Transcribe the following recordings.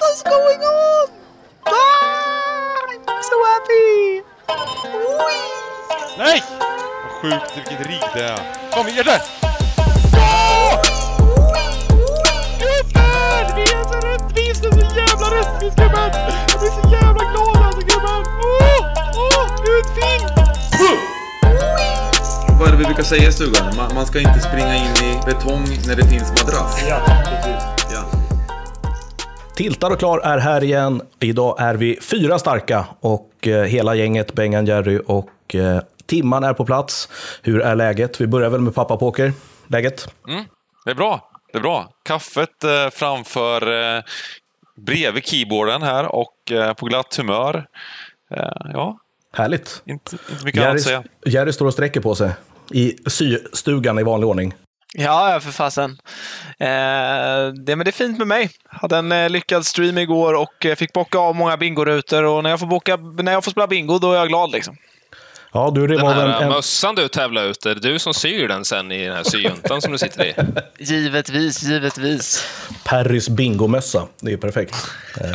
What is going on? Ah, I'm so happy! Nej! Vad sjukt vilket rigg det är. Kom igen där! Gubben! Vi är så rättvisa, så jävla rättvist gubben! Jag blir så jävla glad alltså gubben! Åh! Åh! Utfin! Vad är det vi brukar säga i stugan? Man, man ska inte springa in i betong när det finns madrass. Ja, precis. Ja. Tiltar och klar är här igen. Idag är vi fyra starka och eh, hela gänget, Bengan, Jerry och eh, Timman är på plats. Hur är läget? Vi börjar väl med pappa Poker. Läget? Det är bra. Det är bra. Kaffet eh, framför eh, bredvid keyboarden här och eh, på glatt humör. Eh, ja, Härligt. inte, inte mycket annat att säga. Jerry, Jerry står och sträcker på sig i systugan i vanlig ordning. Ja, ja, för fasen. Eh, det, men det är fint med mig. Hade en eh, lyckad stream igår och eh, fick bocka av många bingorutor. Och när jag får, bocka, när jag får spela bingo, då är jag glad. Liksom. Ja, du Den var här en, en, mössan du tävlar ut, är det du som syr den sen i den här syjuntan som du sitter i? Givetvis, givetvis. Perrys bingomössa. Det är perfekt. Eh,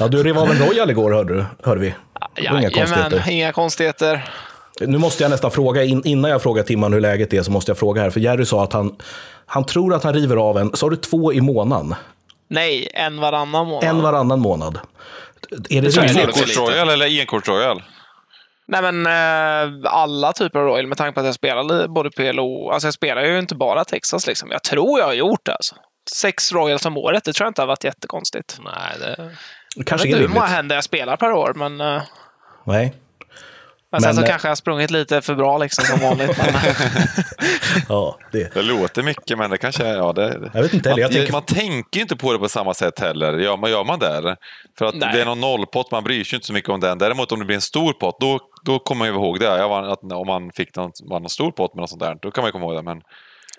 ja, du rev av en Royal igår, hörde, du, hörde vi. Det var Inga konstigheter. Jajamän, inga konstigheter. Nu måste jag nästan fråga, in, innan jag frågar Timman hur läget är, så måste jag fråga här. För Jerry sa att han, han tror att han river av en, sa du två i månaden? Nej, en varannan månad. En varannan månad. Är det är rimligt? lite. Korts-royal eller enkorts-royal? Nej, men eh, alla typer av Royal med tanke på att jag spelar både PLO, alltså jag spelar ju inte bara Texas liksom. Jag tror jag har gjort det alltså. Sex Royals om året, det tror jag inte har varit jättekonstigt. Nej, det... Kanske jag är vet inte hur många händer jag spelar per år, men, eh, Nej. Men sen så eh, kanske jag har sprungit lite för bra liksom som vanligt. Ja, det. Det låter mycket, men det kanske är... Ja, det, Jag vet inte heller, man, jag tänker- man tänker ju inte på det på samma sätt heller. Gör man, gör man det? eller? För att Nej. det är någon nollpott, man bryr sig inte så mycket om den. Däremot om det blir en stor pott, då, då kommer man ju ihåg det. Jag var, att om man fick någon, var någon stor pott med något sånt där, då kan man ju komma ihåg det. Men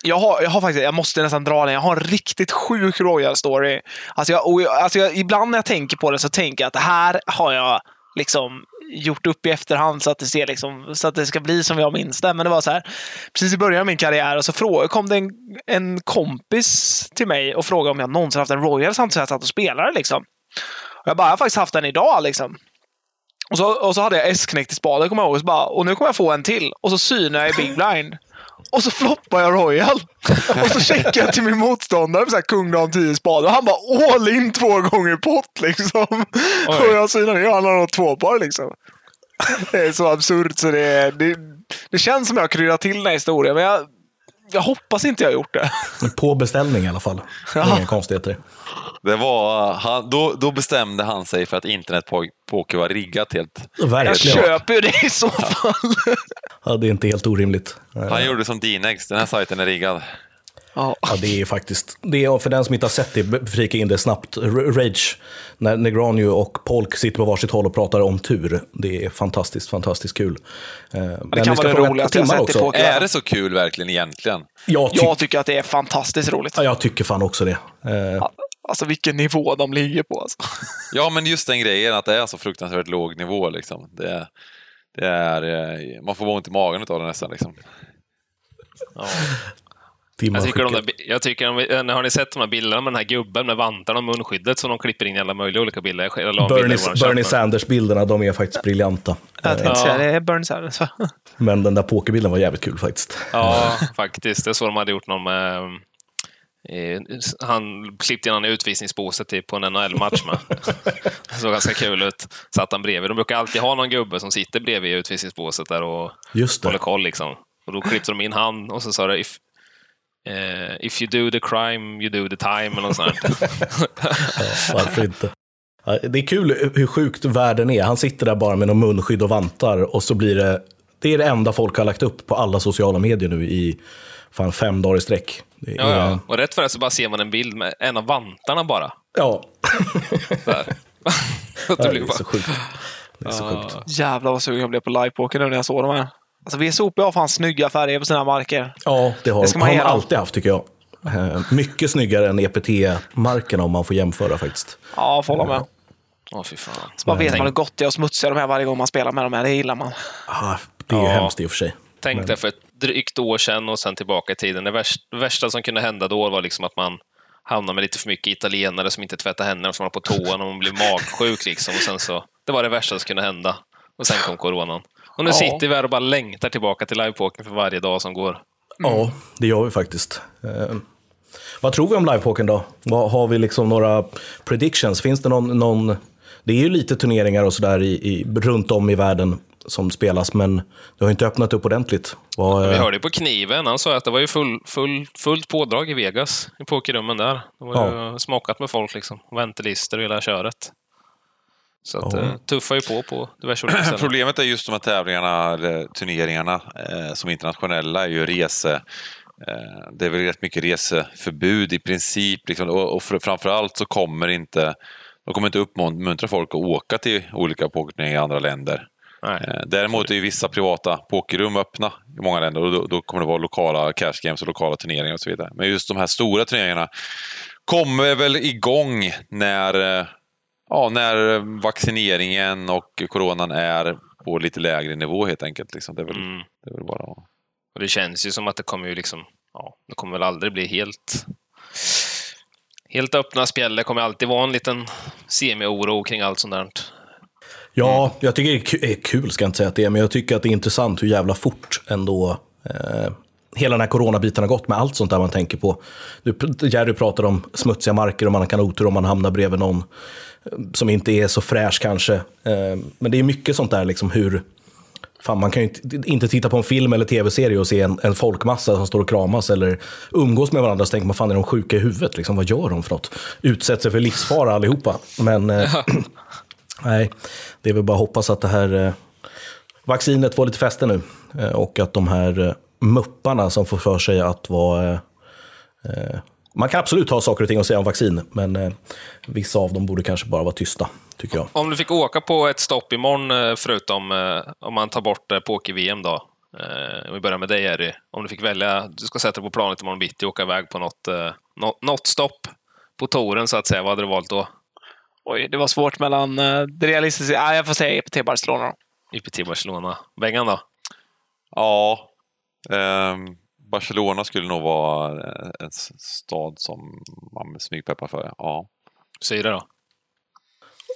Jag har, jag har faktiskt, jag måste nästan dra den, jag har en riktigt sjuk Royal story. Alltså, jag, jag, alltså jag, ibland när jag tänker på det så tänker jag att det här har jag liksom gjort upp i efterhand så att det, ser liksom, så att det ska bli som jag minns det. Men det var så här, precis i början av min karriär och så frå, kom det en, en kompis till mig och frågade om jag någonsin haft en Royal samtidigt som jag satt och spelade. Liksom. Och jag bara, jag har faktiskt haft den idag. Liksom. Och så, och så hade jag S-knäckt i spaden, kommer jag ihåg. Och, så bara, och nu kommer jag få en till. Och så synar jag i Big Blind. Och så floppar jag Royal. Och så checkar jag till min motståndare så här kung dam 10 spade. Och han bara all in två gånger pott liksom. Och jag synar ner han har nog två par liksom. Det är så absurt så det, det, det känns som jag har kryddat till den här historien. Men jag, jag hoppas inte jag har gjort det. På beställning i alla fall. Ja. Inga konstigheter. det var, han, då, då bestämde han sig för att internetpoker var riggat helt. Jag Verkligen. köper ju det i så fall. Ja, det är inte helt orimligt. Han gjorde som Dinex, den här sajten är riggad. Ja. Ja, det är faktiskt, det är, för den som inte har sett det, flika in det snabbt. Rage, när Negranio och Polk sitter på varsitt håll och pratar om tur. Det är fantastiskt, fantastiskt kul. Eh, Men kan vi vara det roligaste jag sett i också. poker. Är det så kul verkligen egentligen? Jag, ty- Jag tycker att det är fantastiskt roligt. ja, jag tycker fan också det. Eh, Alltså vilken nivå de ligger på. Alltså. Ja, men just den grejen att det är så fruktansvärt låg nivå. Liksom. Det, det är, eh, man får ont i magen av det nästan. Liksom. Timman Jag tycker, de där, jag tycker de, har ni sett de här bilderna med den här gubben med vantarna och munskyddet som de klipper in i alla möjliga olika bilder? Bernie, Bernie. Sanders-bilderna, de är faktiskt briljanta. Jag tänkte Ja. säga det är Burns Sanders. Men den där pokerbilden var jävligt kul faktiskt. Ja, faktiskt. Det så de hade gjort någon med... eh, Han klippte in han i utvisningsbåset typ, på en NHL-match med. Det såg ganska kul ut. Satt han bredvid. De brukar alltid ha någon gubbe som sitter bredvid utvisningsbåset där och Just håller det. koll. Liksom. Och då klippte de in han och så sa det if, eh, if you do the crime, you do the time. Eller något sånt. där. Varför inte? Ja, Det är kul hur sjukt världen är. Han sitter där bara med någon munskydd och vantar och så blir det... Det är det enda folk har lagt upp på alla sociala medier nu i fan fem dagar i sträck. Det är, Ja, ja. Och rätt för det så bara ser man en bild med en av vantarna bara. ja. Där. Det det blir är bara, så sjukt. Det är så sjukt. Jävlar vad sugen jag blev på livepoker nu när jag såg de här. Alltså VSOP har fan snygga färger på sina marker. Ja, det har, Det ska man har dem. alltid haft tycker jag. Eh, Mycket snyggare än EPT-markerna om man får jämföra faktiskt. Ja, får hålla med. Åh, fy fan. Så bara vet man hur gott det är att smutsa de här varje gång man spelar med dem. Här. Det gillar man. Ah, det är ju Ja. hemskt i och för sig. Tänk Men- dig för ett drygt år sedan och sen tillbaka i tiden. Det värsta, som kunde hända då var liksom att man hamnar med lite för mycket italienare som inte tvättar händerna, som håller på tåan och man blir magsjuk liksom. Och sen så, det var det värsta som kunde hända. Och sen kom coronan. Och nu Ja. sitter vi här och bara längtar tillbaka till livepoken för varje dag som går. Ja, det gör vi faktiskt. Eh, vad tror vi om livepokern då? Har vi liksom några predictions? Finns det någon, någon... Det är ju lite turneringar och sådär i, i, runt om i världen som spelas, men det har inte öppnat upp ordentligt. Vad, Vi eh, hörde på kniven, han sa att det var ju full, full, fullt pådrag i Vegas, i pokerrummen där. Det var ju smakat med folk liksom. Väntelister och hela köret. Så att, Ja. eh, tuffar ju på på diverse olika ställen. Problemet är just de här tävlingarna, eller turneringarna eh, som internationella, är ju rese... Eh, det är väl rätt mycket reseförbud i princip. Liksom, och, och fr- framförallt så kommer inte de kommer inte uppmuntra folk att åka till olika pokerturneringar i andra länder. Nej. Eh, Däremot är ju vissa privata pokerrum öppna i många länder och då, då kommer det vara lokala cash games och lokala turneringar och så vidare. Men just de här stora turneringarna kommer väl igång när, eh, ja, när vaccineringen och coronan är på lite lägre nivå helt enkelt. Liksom. Det, är väl, Mm. det är väl bara Och det känns ju som att det kommer ju liksom, ja, det kommer väl aldrig bli helt helt öppna spjäll. Det kommer alltid vara en liten semi-oro kring allt sånt där. Ja, jag tycker det är kul, ska jag inte säga att det är, men jag tycker att det är intressant hur jävla fort ändå eh, hela den här coronabiten har gått med allt sånt där man tänker på. Du, Jerry pratar om smutsiga marker och man kan ha otur om man hamnar bredvid någon eh, som inte är så fräsch kanske. Eh, men det är mycket sånt där, liksom hur... Fan, man kan ju inte, inte titta på en film eller tv-serie och se en, en folkmassa som står och kramas eller umgås med varandra så tänker man, fan är de sjuka i huvudet? Liksom, vad gör de för något? Utsätter sig för livsfara allihopa. Men eh, Nej, det är väl bara att hoppas att det här eh, vaccinet får lite fäste nu. Eh, och att de här eh, mupparna som får för sig att vara... Eh, eh, man kan absolut ha saker och ting att säga om vaccin, men eh, vissa av dem borde kanske bara vara tysta, tycker jag. Om du fick åka på ett stopp imorgon, eh, förutom eh, om man tar bort eh, poker-VM då. Eh, Om vi börjar med dig, Jerry. Om du fick välja, du ska sätta dig på planet imorgon bitti och åka iväg på något, eh, något stopp på touren, så att säga. Vad hade du valt då? Oj, det var svårt mellan eh, det realistiska. Ah, jag får säga EPT Barcelona. IPT Barcelona. Bengan då? Ja, ehm, Barcelona skulle nog vara eh, en stad som man smygpeppar för. Ja. Syre då?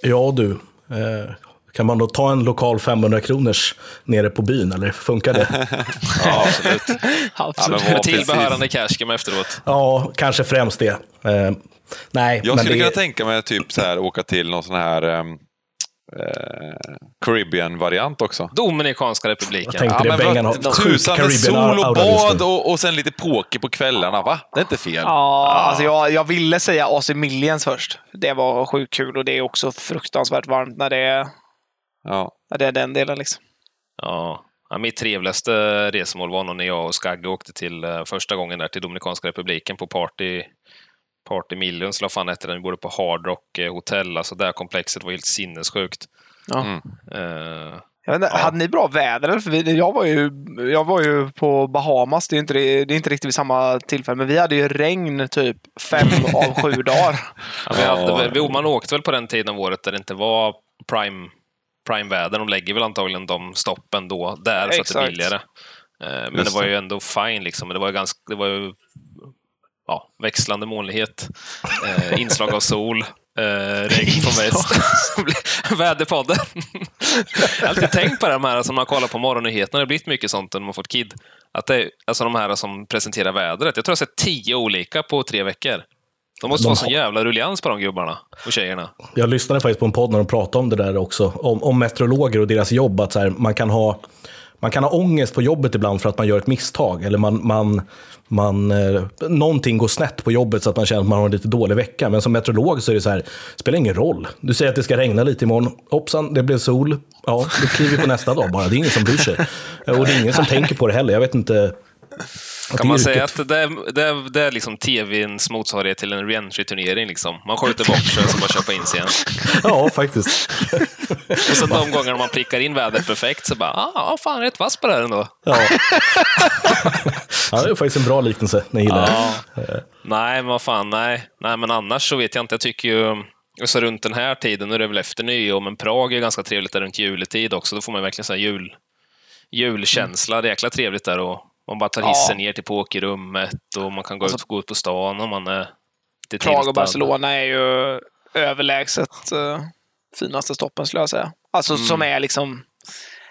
Ja du, eh, kan man då ta en lokal 500 kronors nere på byn, eller funkar det? Ja, absolut. Absolut. Ja, men vad- Tillbehörande cashcam efteråt. ja, kanske främst det. Eh, nej, Jag men skulle det, kunna tänka mig typ så här, åka till någon sån här ehm, eh, Caribbean-variant också. Dominikanska republiken. Jag tänkte det, Bengan har tusan med Caribbean sol och bad och, och sen lite poker på kvällarna, va? Det är inte fel. Ja, alltså jag, jag ville säga AC Millions först. Det var sjukt kul och det är också fruktansvärt varmt när det är, Ja. när det är den delen. Liksom. Ja. Ja, mitt trevligaste resmål var nog när jag och Skagge åkte till eh, första gången där till Dominikanska republiken på Party, Party Millions, eller fan hette den? Vi bodde på Hard Rock eh, Hotel. Alltså det här komplexet var helt sinnessjukt. Ja. Mm. Eh, Jag inte, Hade ni bra väder? För vi, jag, var ju, jag var ju på Bahamas. Det är, inte, det är inte riktigt vid samma tillfälle, men vi hade ju regn typ fem av sju dagar. ja, vi hade, Ja. väl- vi, man åkte väl på den tiden av året där det inte var prime, prime-väder. De lägger väl antagligen de stoppen då, där, för att det är Exakt. billigare. Eh, men Just det var ju ändå fine, liksom. Det var ju ganska... Det var ju, ja, växlande molnighet, eh, inslag av sol, eh, regn från väst. Väderpodden. jag har alltid tänkt på det här som man kollar på morgonnyheterna. Det har blivit mycket sånt när man fått kid. Att det är, alltså de här som presenterar vädret. Jag tror jag har sett tio olika på tre veckor. De måste De vara sån jävla rullians på de gubbarna och tjejerna. Jag lyssnade faktiskt på en podd när de pratade om det där också, om, om meteorologer och deras jobb. Att så här, man, kan ha, man kan ha ångest på jobbet ibland för att man gör ett misstag. Eller man, man, man, eh, någonting går snett på jobbet så att man känner att man har en lite dålig vecka. Men som meteorolog så är det så här, det spelar ingen roll. Du säger att det ska regna lite imorgon. Hoppsan, det blev sol. Ja, då kliver vi på nästa dag bara. Det är ingen som bryr sig. Och det är ingen som tänker på det heller. Jag vet inte. Kan man säga att det är, det är, det är liksom tvns motsvarighet till en reentry-turnering? Liksom. Man skjuter boxer och så bara köpa in sig igen. Ja, faktiskt. Och sen de gångerna man prickar in vädret perfekt så bara, ah, fan rätt vass på det här ändå. Ja. ja, det är faktiskt en bra liknelse. Jag gillar. Ja. Nej, men vad fan, nej. Nej, men annars så vet jag inte. Jag tycker ju, så runt den här tiden, nu är det väl efter nyår, men Prag är ganska trevligt där runt juletid också. Då får man verkligen så jul, julkänsla. Det är jäkla trevligt där och man bara tar hissen Ja. ner till pokerrummet och man kan gå ut, gå ut på stan om man är Riktigt Prag och. Barcelona är ju överlägset uh, finaste stoppen skulle jag säga. Alltså Mm. som är liksom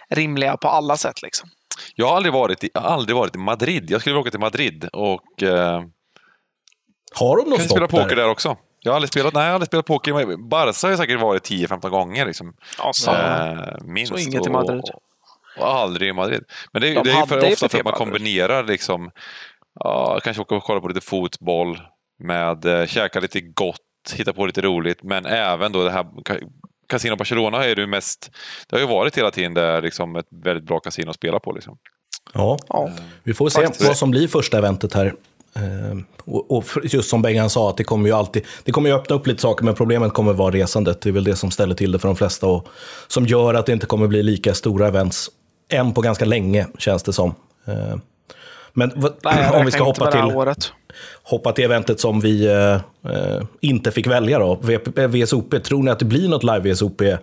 rimliga på alla sätt. Liksom. Jag har aldrig varit i, jag har aldrig varit i Madrid. Jag skulle vilja åka till Madrid och eh, Har de något kanske spela poker där? där också. Jag har aldrig spelat, nej, jag har aldrig spelat poker. Barca har jag säkert varit 10-15 gånger. Liksom. Ja, så. Eh, minst. Så inget i Madrid. Och, och aldrig i Madrid. Men det, är- De det är ju för ofta för att man kombinerar liksom, ja, kanske åka och kolla på lite fotboll med eh, käka lite gott, hitta på lite roligt, men även då det här Casino Barcelona är det ju mest, det har ju varit hela tiden det är liksom ett väldigt bra kasino att spela på. Liksom. Ja, Ja. vi får se Faktiskt. vad som blir första eventet här. Eh, och, just som Bengan sa, att det kommer ju alltid det kommer ju öppna upp lite saker, men problemet kommer vara resandet. Det är väl det som ställer till det för de flesta och som gör att det inte kommer bli lika stora events än på ganska länge, känns det som. Eh, men Nej, om vi ska hoppa till, året. hoppa till eventet som vi eh, eh, inte fick välja då, VSOP. Tror ni att det blir något live-VSOP?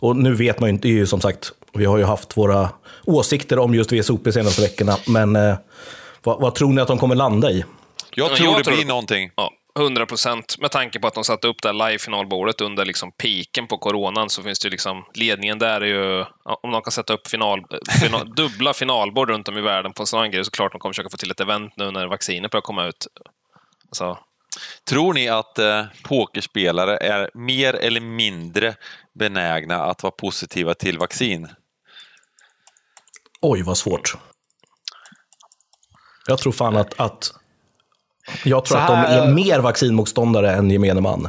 Och nu vet man ju inte, det är ju som sagt, vi har ju haft våra åsikter om just VSOP de senaste veckorna, men eh, vad, vad tror ni att de kommer landa i? Jag Ja, tror jag det tror- blir någonting. Ja, 100 procent. Med tanke på att de satte upp det här live-finalbordet under liksom piken på coronan så finns det ju liksom, ledningen där är ju, om de kan sätta upp final, final, dubbla finalbord runt om i världen på en sån grej så klart de kommer försöka få till ett event nu när vaccinet börjar komma ut. Alltså, Tror ni att eh, pokerspelare är mer eller mindre benägna att vara positiva till vaccin? Oj, vad svårt. Jag tror fan att, att jag tror Så att de här- är mer vaccinmotståndare än gemene man.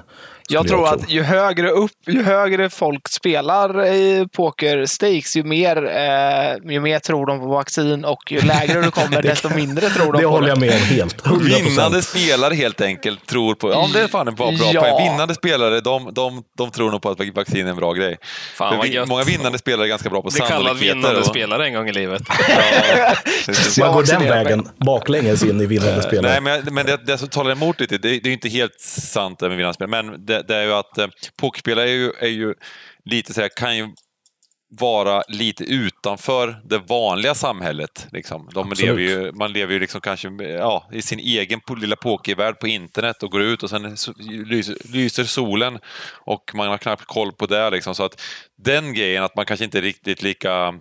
Jag tror att ju högre upp, ju högre folk spelar i poker stakes, ju mer, eh, ju mer tror de på vaccin och ju lägre du kommer, desto mindre tror de Det på håller det. jag med om helt. 100%. Vinnande spelare helt enkelt tror på... Ja, det är fan en bra, bra Ja. poäng. Vinnande spelare, de, de, de tror nog på att vaccin är en bra grej. Fan, vad vi, många vinnande spelare är ganska bra på bli kallad sannolikheter. vinnande och- spelare en gång i livet. Ja. Man går den vägen baklänges in i vinnande spelare. Nej, men, men det, det som talar emot lite, det, det är inte helt sant med vinnande spelare, men det, det är ju att eh, pokerspelare är ju, är ju lite så här, kan ju vara lite utanför det vanliga samhället. Liksom. De Absolut. lever ju, man lever ju liksom kanske ja, i sin egen lilla pokervärld på internet och går ut och sen lyser, lyser solen och man har knappt koll på det. Liksom. Så att den grejen, att man kanske inte är riktigt lika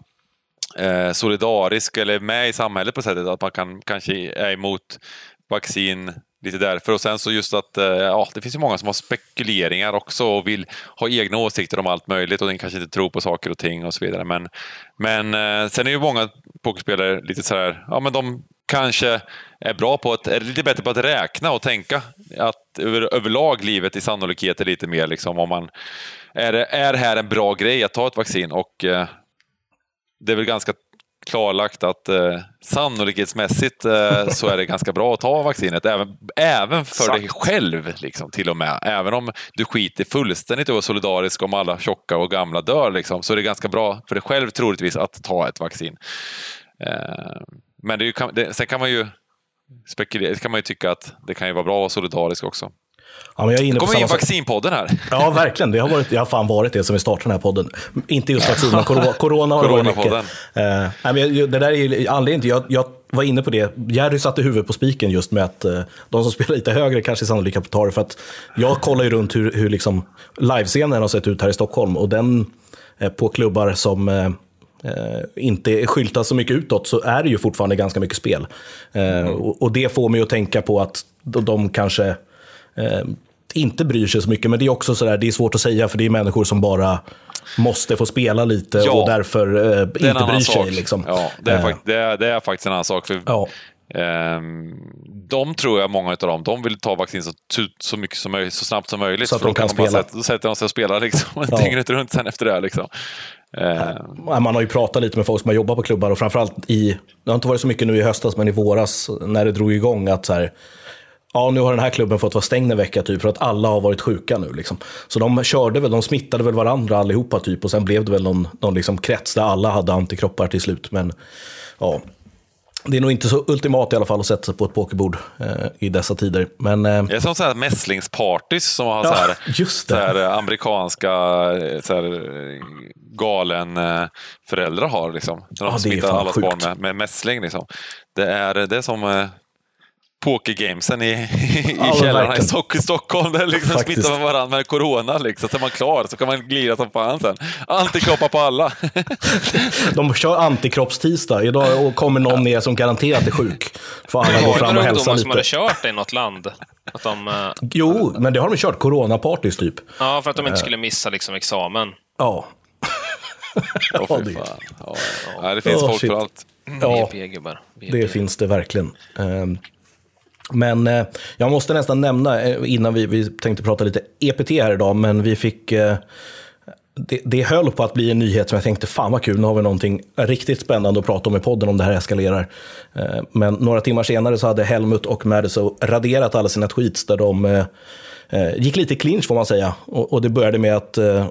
eh, solidarisk eller med i samhället på sättet att man kan, kanske är emot vaccin lite därför. Och sen så just att eh, ja, det finns ju många som har spekuleringar också och vill ha egna åsikter om allt möjligt och den kanske inte tror på saker och ting och så vidare. Men, men eh, sen är ju många pokerspelare lite så här, ja men de kanske är bra på att, är lite bättre på att räkna och tänka att över, överlag livet i sannolikhet är lite mer liksom om man är, det- är här en bra grej att ta ett vaccin och eh, det är väl ganska klarlagt att eh, sannolikhetsmässigt eh, så är det ganska bra att ta vaccinet, även, även för dig Exakt. själv. Liksom, till och med. Även om du skiter fullständigt i att vara solidarisk om alla tjocka och gamla dör, liksom, så är det ganska bra för dig själv troligtvis att ta ett vaccin. Eh, men det kan, det, sen kan man ju spekulera, kan man ju tycka att det kan ju vara bra att vara solidarisk också. Ja, men jag är inne på kommer in samma sak. vaccinpodden här. Ja, verkligen. Det har, varit, det har fan varit det som vi startade den här podden. Inte just vaccin, men corona, corona har varit mycket. Eh, nej, men jag- det där är ju anledningen till, jag, jag var inne på det, Jerry satte huvudet på spiken just med att eh, de som spelar lite högre kanske är sannolika på. För att jag kollar ju runt hur, hur liksom livescenen har sett ut här i Stockholm och den eh, på klubbar som eh, inte skyltar så mycket utåt så är det ju fortfarande ganska mycket spel. Eh, och, och det får mig att tänka på att de, de kanske eh, inte bryr sig så mycket. Men det är också sådär, det är svårt att säga för det är människor som bara måste få spela lite Ja, och därför eh, inte bryr sak. sig. Liksom. Ja, det, är Eh, fakt- det, är, det är faktiskt en annan sak. För, Ja. ehm, de tror jag, många av dem, de vill ta vaccin så, så mycket som möjligt, så snabbt som möjligt. Så att de kan bara spela. Då sätter de sig och spelar liksom, Ja. dygnet runt sen efter det. Liksom. Eh, Man har ju pratat lite med folk som har jobbat på klubbar och framförallt i, det har inte varit så mycket nu i höstas, men i våras när det drog igång att så här, ja nu har den här klubben fått vara stängd en vecka typ för att alla har varit sjuka nu. Liksom. Så de körde väl, de smittade väl varandra allihopa typ och sen blev det väl någon, någon liksom krets där alla hade antikroppar till slut. Men ja, det är nog inte så ultimat i alla fall att sätta sig på ett pokerbord eh, i dessa tider. Men eh, det är som så här mässlingspartys som har så Ja, här, just så här eh, amerikanska eh, så här, eh, galen eh, föräldrar har. Liksom, när de Ja, smittar allas sjukt. barn med, med mässling. Liksom. Det, är, det är som... eh, pokergamesen i, i Ja, källaren i Stockholm. Där liksom Faktiskt. smittar man varandra med corona. Liksom. Så är man klar så kan man glida som fan sen. Antikroppar på alla. De kör antikroppstisdag. Idag och kommer någon ner som garanterat är sjuk. Får alla Det gå var ju fram och några hälsa ungdomar som hade lite. kört det i något land. Att de, eh, Jo, men det har de kört. Coronapartys typ. ja, för att de inte skulle missa liksom examen. Ja. Åh, Ja, det- fan. Ja, ja. Nej, det finns Åh, folk shit. för allt. ja. BP-gubbar. Det finns det verkligen. Ehm, men eh, jag måste nästan nämna, eh, innan vi, vi tänkte prata lite EPT här idag, men vi fick... eh, Det, det höll på att bli en nyhet som jag tänkte, fan vad kul, nu har vi någonting riktigt spännande att prata om i podden om det här eskalerar. Eh, Men några timmar senare så hade Helmut och Madison raderat alla sina tweets där de eh, eh gick lite i clinch får man säga. Och, och det började med att eh,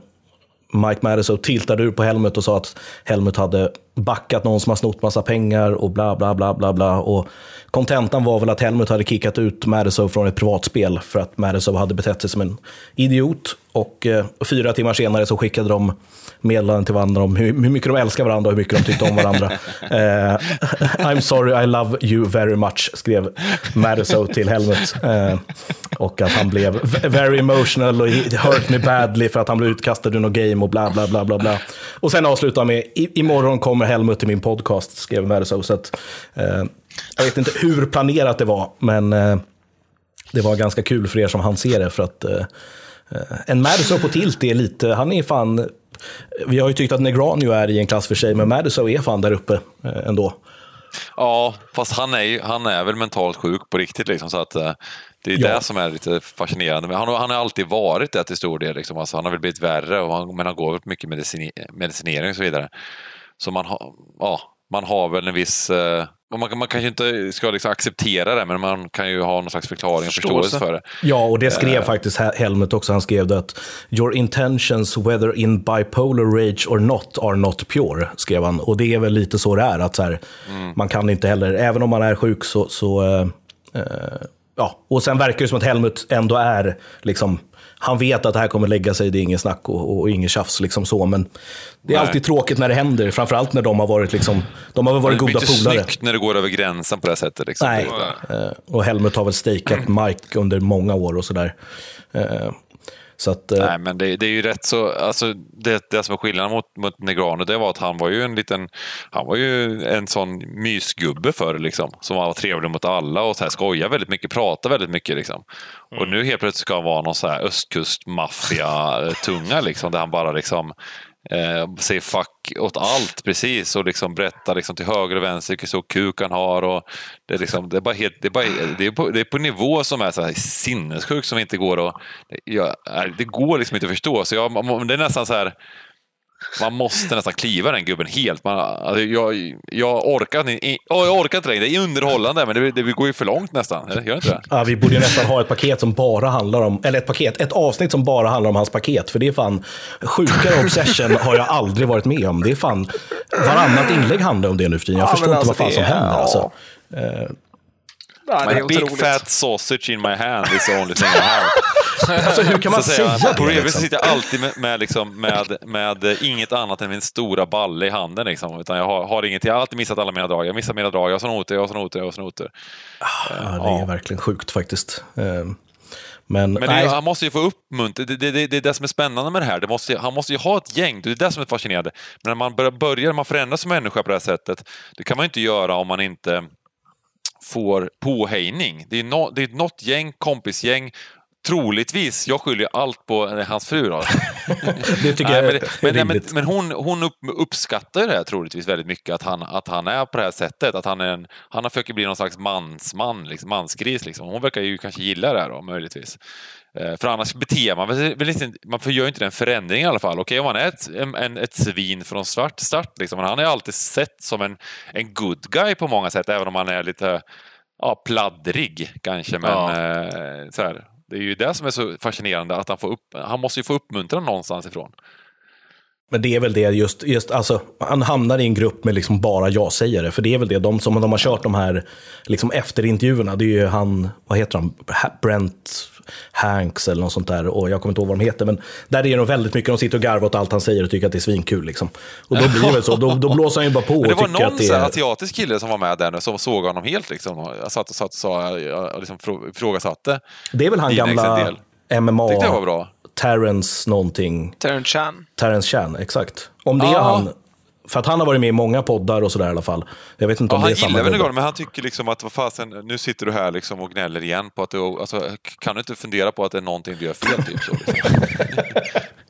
Mike Madison tiltade ur på Helmut och sa att Helmut hade backat någon som har snott massa pengar och bla bla bla bla bla. Och kontentan var väl att Helmut hade kickat ut Madison från ett privatspel för att Madison hade betett sig som en idiot. Och eh, fyra timmar senare så skickade de meddelanden till varandra om hur, hur mycket de älskar varandra och hur mycket de tyckte om varandra. eh, I'm sorry, I love you very much, skrev Madison till Helmut. Eh, och att han blev very emotional och it hurt me badly för att han blev utkastad ur något game och bla bla bla bla bla. Och sen avslutar han med, imorgon kommer Helmut till min podcast, skrev Madison. Så att, eh, jag vet inte hur planerat det var, men eh, det var ganska kul för er som hann se det. För att eh, eh, en Madison på tilt är lite, han är fan, vi har ju tyckt att Negranio är i en klass för sig, men Madison är fan där uppe eh, ändå. Ja, fast han är, ju, han är väl mentalt sjuk på riktigt. Liksom, så att, eh, det är Ja. det som är lite fascinerande. Men han, har- han har alltid varit det till stor del. Liksom. Alltså, han har väl blivit värre, och han, men han går mycket medicin, medicinering och så vidare. Så man har, ja, man har väl en viss... Eh, man, man kanske inte ska liksom acceptera det, men man kan ju ha någon slags förklaring och Förståelse. för det. Ja, och det skrev faktiskt Hel- Helmut också. Han skrev det att “Your intentions whether in bipolar rage or not are not pure”, skrev han. Och det är väl lite så det är. Att så här, Man kan inte heller, även om man är sjuk så... så eh, eh, ja. Och sen verkar det som att Helmut ändå är, liksom, han vet att det här kommer lägga sig, det är ingen snack och, och ingen tjafs. Liksom så. Men det är Nej. alltid tråkigt när det händer, framförallt när de har varit, liksom, de har varit det blir goda inte polare. snyggt när det går över gränsen på det här sättet. Liksom. Nej, eh, och Helmut har väl stakeat Mike under många år och sådär. Så att, eh, Nej, men det, det är ju rätt så... Alltså, det, det som är skillnaden mot, mot Negrano, det var att han var ju en liten... Han var ju en sån mysgubbe förr, liksom. Som var trevlig mot alla och så här, skojade väldigt mycket, pratade väldigt mycket. Liksom. Och nu helt plötsligt ska han vara någon så här östkustmaffia-tunga, liksom, där han bara liksom... Eh, säger fuck åt allt precis och liksom berättar liksom till höger och vänster vilken stor kuk han har. Och det, är liksom, det, är bara helt, det, är bara, det, är på, det är på nivå som är så här sinnessjuk som inte går att... Ja, det går liksom inte att förstå. Så jag, det är nästan så här... Man måste nästan kliva den gubben helt. Man, alltså, jag, jag, orkar, inte- i- åh, jag orkar inte längre. Det är underhållande, men det, det går ju för långt nästan. Eller, Gör det inte det? Ja, vi borde ju nästan ha ett paket som bara handlar om, eller ett paket, ett avsnitt som bara handlar om hans paket. För det är fan, sjukare obsession har jag aldrig varit med om. Det är fan, varannat inlägg handlar om det nu för tiden. Jag Ja, förstår inte alltså vad fan som händer. ja. Alltså. Är My big otroligt. fat sausage in my hand is the only thing I have. Alltså, hur kan man Så säga säger han. det? På revy så Liksom? sitter jag alltid med, med, liksom, med, med eh, inget annat än min stora balle i handen. Liksom. Utan jag har, har inget, jag har alltid missat alla mina drag. Jag missar mina drag, jag har såna noter, jag har såna noter, jag har såna noter. Ja, det är verkligen sjukt faktiskt. Eh, Men, Men det, han måste ju få uppmuntran. Det, det, det, det är det som är spännande med det här. Det måste, han måste ju ha ett gäng. Det är det som är fascinerande. Men när man börjar, börjar man förändras som människa på det här sättet, det kan man ju inte göra om man inte får påhejning. Det är, no, det är något gäng, kompisgäng, troligtvis, jag skyller allt på hans fru då. det tycker Nej, men, är men, men, men hon, hon upp, uppskattar det här troligtvis väldigt mycket, att han, att han är på det här sättet. Att han, är en, han försöker bli någon slags mansman, liksom, mansgris. Liksom. Hon verkar ju kanske gilla det här då, möjligtvis. Eh, För annars beter man väl väl inte, man gör ju inte den förändringen i alla fall. Okej, om han är ett, en, en, ett svin från svart start, liksom, men han är alltid sett som en, en good guy på många sätt, även om han är lite ja, pladdrig kanske. Men Ja. eh, så här, det är ju det som är så fascinerande, att han får upp, han måste ju få uppmuntran någonstans ifrån. Men det är väl det, just, just alltså, han hamnar i en grupp med liksom bara ja-sägare. För det är väl det, de som de har kört de här liksom efterintervjuerna, det är ju han, vad heter han, Brent Hanks eller något sånt där. Och jag kommer inte ihåg vad de heter, men där är det nog väldigt mycket, de sitter och garvar åt allt han säger och tycker att det är svinkul. Liksom. Och då blir det väl så, då, då blåser han ju bara på Men det var någon att det är... asiatisk kille som var med där nu som såg honom helt. Liksom. Jag satt och, satt och sa, jag liksom frå- ifrågasatte. Det är väl han gamla. MMA, Tyckte jag var bra. Terrence någonting. Terrence Chan. Terrence Chan, exakt. Om det är Ja. han, för att han har varit med i många poddar och sådär i alla fall. Jag vet inte Ja, om han det är samma gillar väl gubbe. Nagano, men han tycker liksom att vad fasen, nu sitter du här liksom och gnäller igen på att du, alltså, kan du inte fundera på att det är någonting du gör fel? Typ, så, liksom.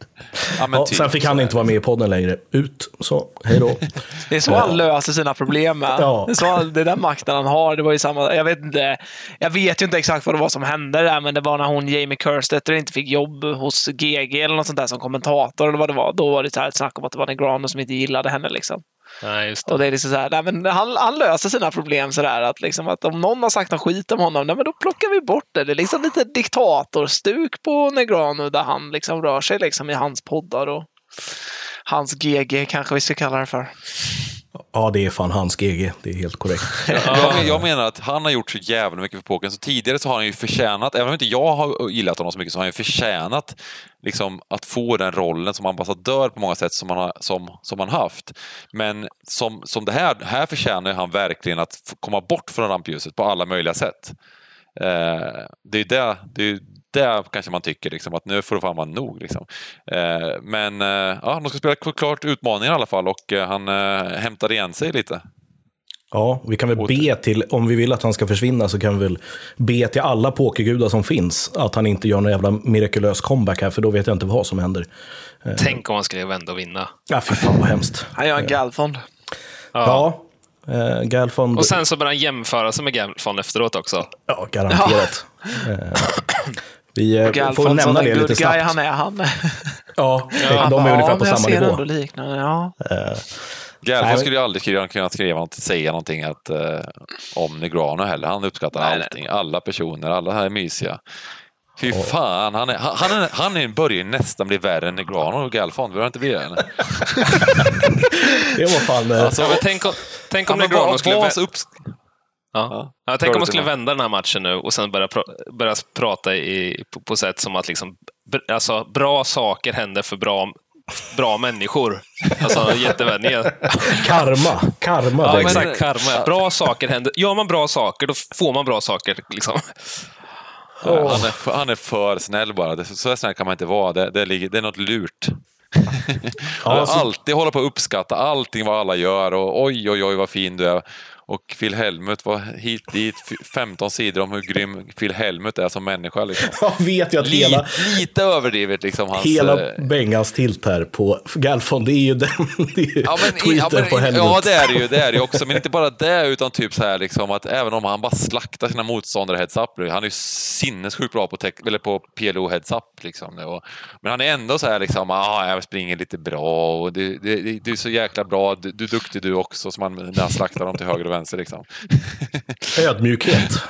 ja, men Ja, typ sen fick han inte vara med i podden längre. Ut, så, hej då. Det är så han löser sina problem med. Ja. Det är så han, det är den makten han har. Det var ju samma, jag vet inte, jag vet ju inte exakt vad det var som hände där, men det var när hon, Jamie Kerstetter, inte fick jobb hos GG eller något sånt där som kommentator eller vad det var. Då var det så här ett snack om att det var Negrano som inte gillade henne liksom. Nej, just Och det. det är liksom så här, nej, men han, han löser sina problem sådär att, liksom, att om någon har sagt något skit om honom, nej, men då plockar vi bort det. Det är liksom lite diktatorstuk på Negrano där han liksom rör sig liksom i hans poddar och hans GG kanske vi ska kalla det för. Ja, det är fan hans GG. Det är helt korrekt. Jag, men- jag menar att han har gjort så jävla mycket för pokern, så tidigare så har han ju förtjänat, även om inte jag har gillat honom så mycket, så har han ju förtjänat liksom, att få den rollen som ambassadör på många sätt som han har som, som han haft. Men som, som det här, här förtjänar han verkligen att komma bort från rampljuset på alla möjliga sätt. Eh, det är det, det är det kanske man tycker, liksom, att nu får det fan vara nog. Liksom. Eh, men eh, ja, de ska spela klart utmaningen i alla fall och eh, han eh, hämtar igen sig lite. Ja, vi kan väl be till, om vi vill att han ska försvinna så kan vi väl be till alla pokergudar som finns att han inte gör någon jävla mirakulös comeback här, för då vet jag inte vad som händer. Tänk om han skulle vända och vinna. Ja, fy fan vad hemskt. Han gör en galfond. Ja, eh, Galfond, Och sen så börjar han jämföra sig med Gamfond efteråt också. ja, garanterat. Eh, vi eh, får Galfond, nämna det lite good guy snabbt. han är. Han. Ja, de är ungefär på men jag samma ser nivå. ändå liknande. Ja. Galfond Nej, skulle ju aldrig kunna skriva något, säga någonting att, eh, om Negrano heller. Han uppskattar Nej, nej. allting, alla personer, alla här är mysiga. Fy fan, han, är, han, han, är, han är, börjar ju nästan bli värre än Negrano och Galfond. Vill han inte bli det? Det var fan... eh, Alltså, Ja, men tänk om, tänk om Ja, Negrano skulle... så upp... Ja. Ja, tänk Klar om man skulle vända den här matchen nu och sen börja, pra- börja prata i, på, på sätt som att liksom, br- alltså, bra saker händer för bra, bra människor. Alltså jättevändningen. karma. Karma. Ja, exakt. Karma. Bra saker händer. Gör man bra saker, då får man bra saker. Liksom. Han, är, för- han är för snäll bara. Det, så snäll kan man inte vara. Det, det, ligger, det är något lurt. Ja, så- Alltid hålla på att uppskatta allting vad alla gör och oj, oj, oj vad fin du är. Och Phil Helmut var hit dit, f- 15 sidor om hur grym Phil Helmut är som människa. Liksom. Jag vet ju att hela, Lite, lite överdrivet liksom hans... hela eh, Bengans tilt här på Galfond, det är ju den det är ju Ja, men, tweeten ja, men, på Helmut. ja, det är det ju. Det är det ju också. Men inte bara det, utan typ så här liksom att även om han bara slaktar sina motståndare heads up. Han är ju sinnessjukt bra på, tech, eller på PLO heads up. Liksom. Och, men han är ändå så här liksom, ah, jag springer lite bra och du, du, du är så jäkla bra, du, du är duktig du också. Som han, när han slaktar dem till höger och vänster. Liksom. Ödmjukhet.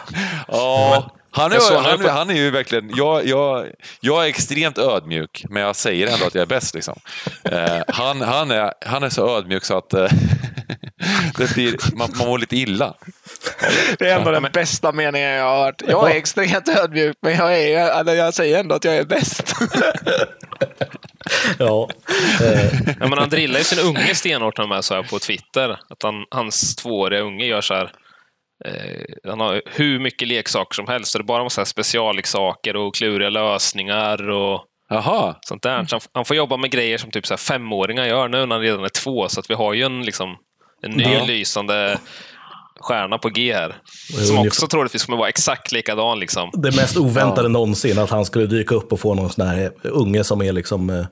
Ja, han är, han, han är ju verkligen... Jag, jag, jag är extremt ödmjuk, men jag säger ändå att jag är bäst. Liksom. Eh, han, han, är, han är så ödmjuk så att eh, det blir, man, man mår lite illa. Det är ändå den bästa meningen jag har hört. Jag är extremt ödmjuk, men jag, är, eller jag säger ändå att jag är bäst. Ja. Eh, Ja, men han drillar ju sin unge stenhårt med så här på Twitter. Att han, hans tvååriga unge gör så här. Eh, han har hur mycket leksaker som helst. Så det är bara massa specialleksaker och kluriga lösningar och Jaha. sånt där. Så han, han får jobba med grejer som typ så här femåringar gör nu när han redan är två. Så att vi har ju en, liksom, en ny Ja. lysande stjärna på G här. är Som ungefär- också troligtvis kommer vara exakt likadan. Liksom. det mest oväntade någonsin, att han skulle dyka upp och få någon sån här unge som är liksom eh,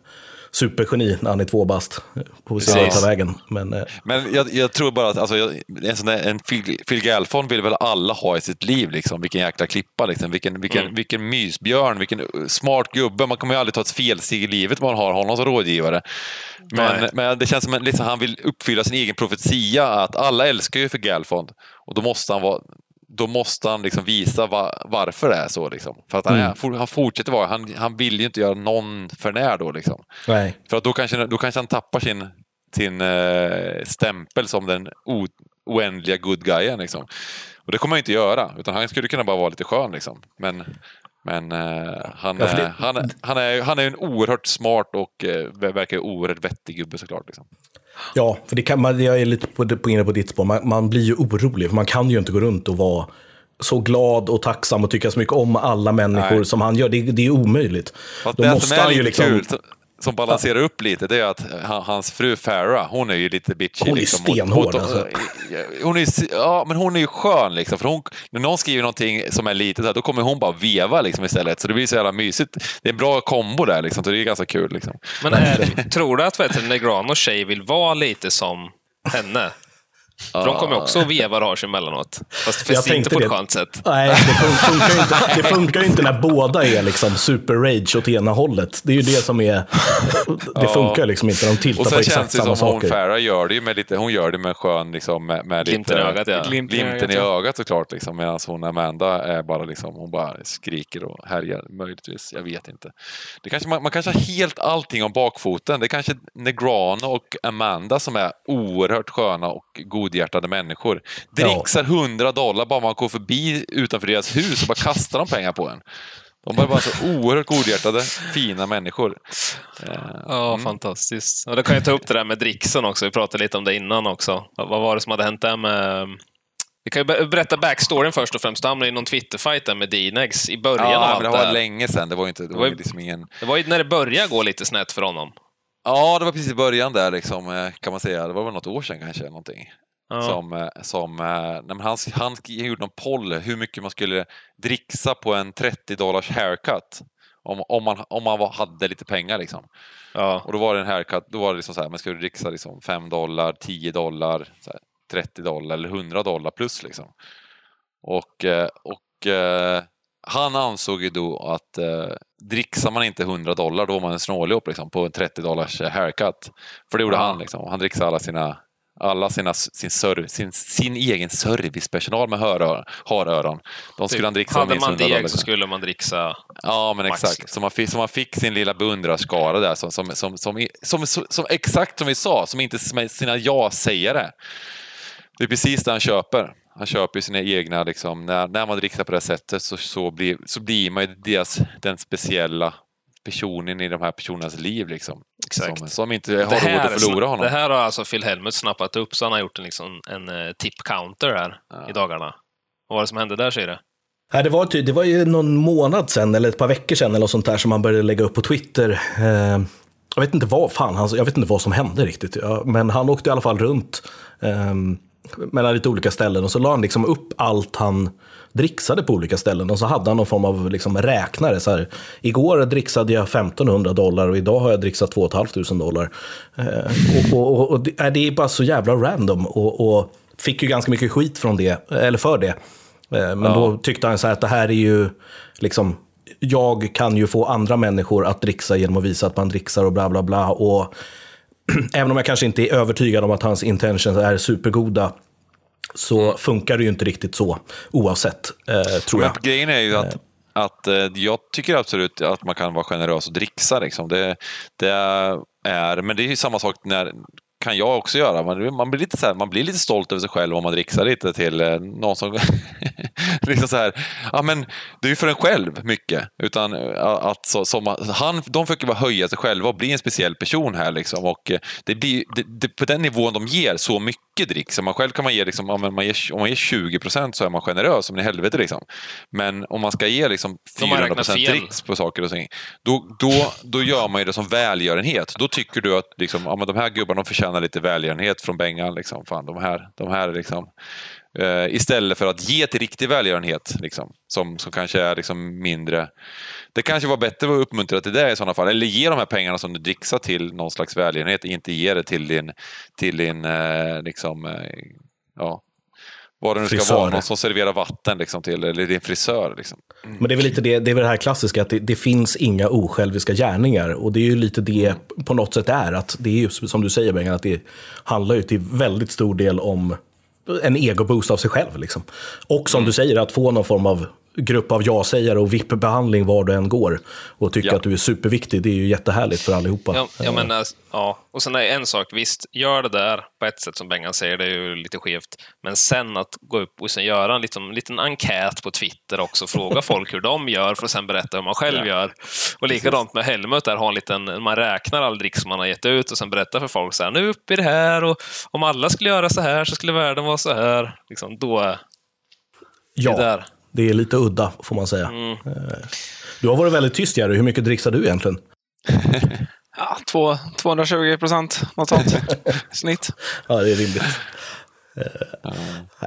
supergeni när han är två bast. På sin Precis. ta vägen. Men eh, Men jag, jag tror bara att alltså, en, sån där, en Phil, Phil Galfond vill väl alla ha i sitt liv. Liksom. Vilken jäkla klippa, liksom. vilken, vilken, Mm. vilken mysbjörn, vilken smart gubbe. Man kommer ju aldrig ta ett felsteg i livet om man har honom som rådgivare. Men, Nej. men det känns som att liksom, han vill uppfylla sin egen profetia att alla älskar ju för Galfond. Och då måste han vara då måste han liksom visa va, varför det är så. Liksom. För att han, Mm. for- han fortsätter vara, han, han vill ju inte göra någon för när då. Liksom. Nej. För att då kanske, då kanske han tappar sin, sin eh, stämpel som den o, oändliga good guyen. Liksom. Och det kommer han inte göra, utan han skulle kunna bara vara lite skön. Liksom. Men, men eh, han, Ja, det- han, han, är, han är en oerhört smart och eh, verkar oerhört vettig gubbe såklart. Liksom. Ja, för det kan man, jag är lite på, på inne på ditt spår. Man, man blir ju orolig, för man kan ju inte gå runt och vara så glad och tacksam och tycka så mycket om alla människor Nej. som han gör. Det, det är omöjligt. Fast Då det måste som är han ju liksom... kul, som- balanserar upp lite, det är att han- hans fru Farah, hon är ju lite bitchy. Hon är liksom, stenhård, alltså. Hon är, ja, men hon är ju skön liksom. För hon, när någon skriver någonting som är litet, här, då kommer hon bara veva liksom, istället. Så det blir så jävla mysigt. Det är en bra kombo där, liksom, så det är ganska kul. Liksom. Men är, tror du att vet Negranos tjej vill vara lite som henne? För de kommer också att veva rage emellanåt. Fast, Jag fast inte tänkte på ett det. skönt sätt. Nej, det fun- funkar ju inte, det funkar ju inte när båda är liksom super-rage åt ena hållet. Det är ju det som är... Det funkar liksom inte. De tiltar Och på sen exakt känns det samma som hon saker. Farah gör det ju med lite, hon gör det med skön, liksom, med, med Glimten lite, i ögat, ja. Glimten Glimten i ögat, såklart, liksom, medan hon Amanda är bara liksom, hon bara skriker och härjar möjligtvis. Jag vet inte. Det kanske, man, man kanske har helt allting om bakfoten. Det är kanske Negrano och Amanda som är oerhört sköna och godhjärtade människor. Dricksar 100 dollar bara man går förbi utanför deras hus och bara kastar de pengar på en. De är bara så oerhört godhjärtade, fina människor. Eh, Ja, fantastiskt. Och då kan jag ta upp det där med dricksen också. Vi pratade lite om det innan också. Vad var det som hade hänt där med... Vi kan ju be- berätta backstoryn först och främst. Du hamnade i någon Twitterfight där med Dinex i början av Ja, allt men det det var länge sedan. Det var ju inte, det var var ju ju- liksom ingen... Det var ju när det började gå lite snett för honom. Ja, det var precis i början där liksom, eh, kan man säga. Det var väl något år sedan kanske, någonting. Ja. Som, eh, som, eh, nej, han, han gjorde någon poll hur mycket man skulle dricksa på en 30 dollars haircut. Om, om man, om man var, hade lite pengar liksom. Ja. Och då var det en haircut, då var det liksom så här, man skulle dricksa liksom 5 dollar, 10 dollar, här, 30 dollar eller 100 dollar plus liksom. Och, eh, och han ansåg ju då att eh, dricksar man inte 100 dollar då var man en snåljåp liksom, på en 30 dollars haircut. För det gjorde Ja. han liksom. Han dricksade alla sina alla sina, sin, serv, sin, sin egen servicepersonal med hörör, haröron. De skulle han dricksa Hade man 100 dollar. deg så skulle man dricksa... Ja, men Max, exakt. Så man, fick, så man fick sin lilla beundrarskara där, som, som, som, som, som, som, som, exakt som vi sa, som inte sina ja-sägare. Det är precis det han köper. Han köper sina egna, liksom, när, när man dricksar på det sättet så, så, blir, så blir man ju deras, den speciella personen i de här personernas liv. Liksom, Exakt. Som, som inte har råd att förlora honom. det här har alltså Phil Helmut snappat upp, så han har gjort en, liksom, en eh, tip-counter här i dagarna. Vad var det som hände där, säger du? Nej, det, var, det var ju någon månad sedan, eller ett par veckor sedan, eller något sånt där, som han började lägga upp på Twitter. Eh, jag vet inte vad fan, han, jag vet inte vad som hände riktigt. Ja, men han åkte i alla fall runt eh, mellan lite olika ställen och så la han liksom upp allt han dricksade på olika ställen. Och så hade han någon form av liksom räknare. Så här, Igår dricksade jag 1500 dollar och idag har jag dricksat 2 500 dollar. Eh, och, och, och, och det, är- bara så jävla random. Och, fick ju ganska mycket skit från det, eller för det. Eh, Men då tyckte han så här att det här är ju liksom, jag kan ju få andra människor att dricksa genom att visa att man dricksar och bla bla bla. Och även om jag kanske inte är övertygad om att hans intentions är supergoda, så funkar det ju inte riktigt så oavsett, eh, tror Men jag. grejen är ju att, att eh, jag tycker absolut att man kan vara generös och dricksa. Liksom. Det, det är, men det är ju samma sak när kan jag också göra. Man, man, blir lite så här, man blir lite stolt över sig själv om man dricksar lite till eh, någon som... liksom så här, ja men det är ju för en själv mycket. Utan eh, att så, som, han, de försöker bara höja sig själva och bli en speciell person här. Liksom. Och eh, det blir, det, det, på den nivån de ger så mycket dricks. Man själv kan man ge, liksom, om man ger, om man ger 20 procent så är man generös som i helvete. Liksom. Men om man ska ge liksom De har 400 räknat procent dricks på saker och ting, då, då, då gör man ju det som välgörenhet. Då tycker du att liksom, ja, men de här gubbarna de förtjänar lite välgörenhet från Bengan. Liksom. Fan, de här, de här liksom, Uh, istället för att ge till riktig välgörenhet, liksom, som, som kanske är liksom mindre... Det kanske var bättre att uppmuntra till det i sådana fall. Eller ge de här pengarna som du dricksar till någon slags välgörenhet, inte ge det till din, till din uh, liksom, uh, ja, vad det nu ska Frisör. vara, någon som serverar vatten liksom, till, eller din frisör. Liksom. Men det är väl lite det, det är väl det här klassiska, att det, det finns inga osjälviska gärningar. Och det är ju lite det på något sätt är, att det är ju som du säger Bengan, att det handlar ju till väldigt stor del om en egoboost av sig själv. Liksom. Och som du säger, att få någon form av grupp av ja-sägare och VIP-behandling var du än går. Och tycka Ja. att du är superviktig, det är ju jättehärligt för allihopa. Ja, ja, men, äh, ja. Och sen är en sak, visst, gör det där på ett sätt som Bengan säger, det är ju lite skevt. Men sen att gå upp och sen göra en liten, liten enkät på Twitter också, fråga folk hur de gör för att sen berätta hur man själv gör. Och likadant med Helmut, där har en liten, man räknar all dricks som man har gett ut och sen berättar för folk så här, nu är vi uppe i det här och om alla skulle göra så här så skulle världen vara så här. Liksom, då ja, det är lite udda får man säga. Mm. Eh, Du har varit väldigt tyst Jerry, hur mycket dricksar du egentligen? Ja, två, 220 procent, något sånt. Snitt. Ja, det är rimligt. Eh,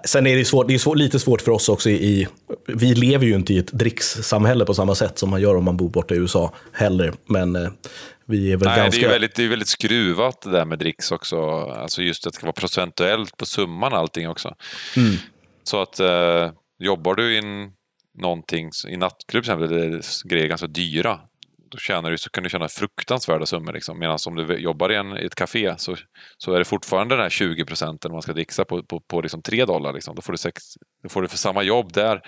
Sen är det, svårt, det är svårt, lite svårt för oss också. I, vi lever ju inte i ett drickssamhälle på samma sätt som man gör om man bor borta i USA heller. Men eh, vi är väl Nej, ganska... det är väldigt, det är väldigt skruvat det där med dricks också. Alltså just att det ska vara procentuellt på summan allting också. Mm. Så att jobbar du in någonting i nattklubb till exempel, där grejer är ganska dyra. Då tjänar du, så kan du tjäna fruktansvärda summor. Liksom. Medan om du jobbar i, en, i ett café så, så är det fortfarande den här 20 procenten man ska dricksa på, på, på liksom 3 dollar. Liksom. Då, får du sex, då får du för samma jobb där.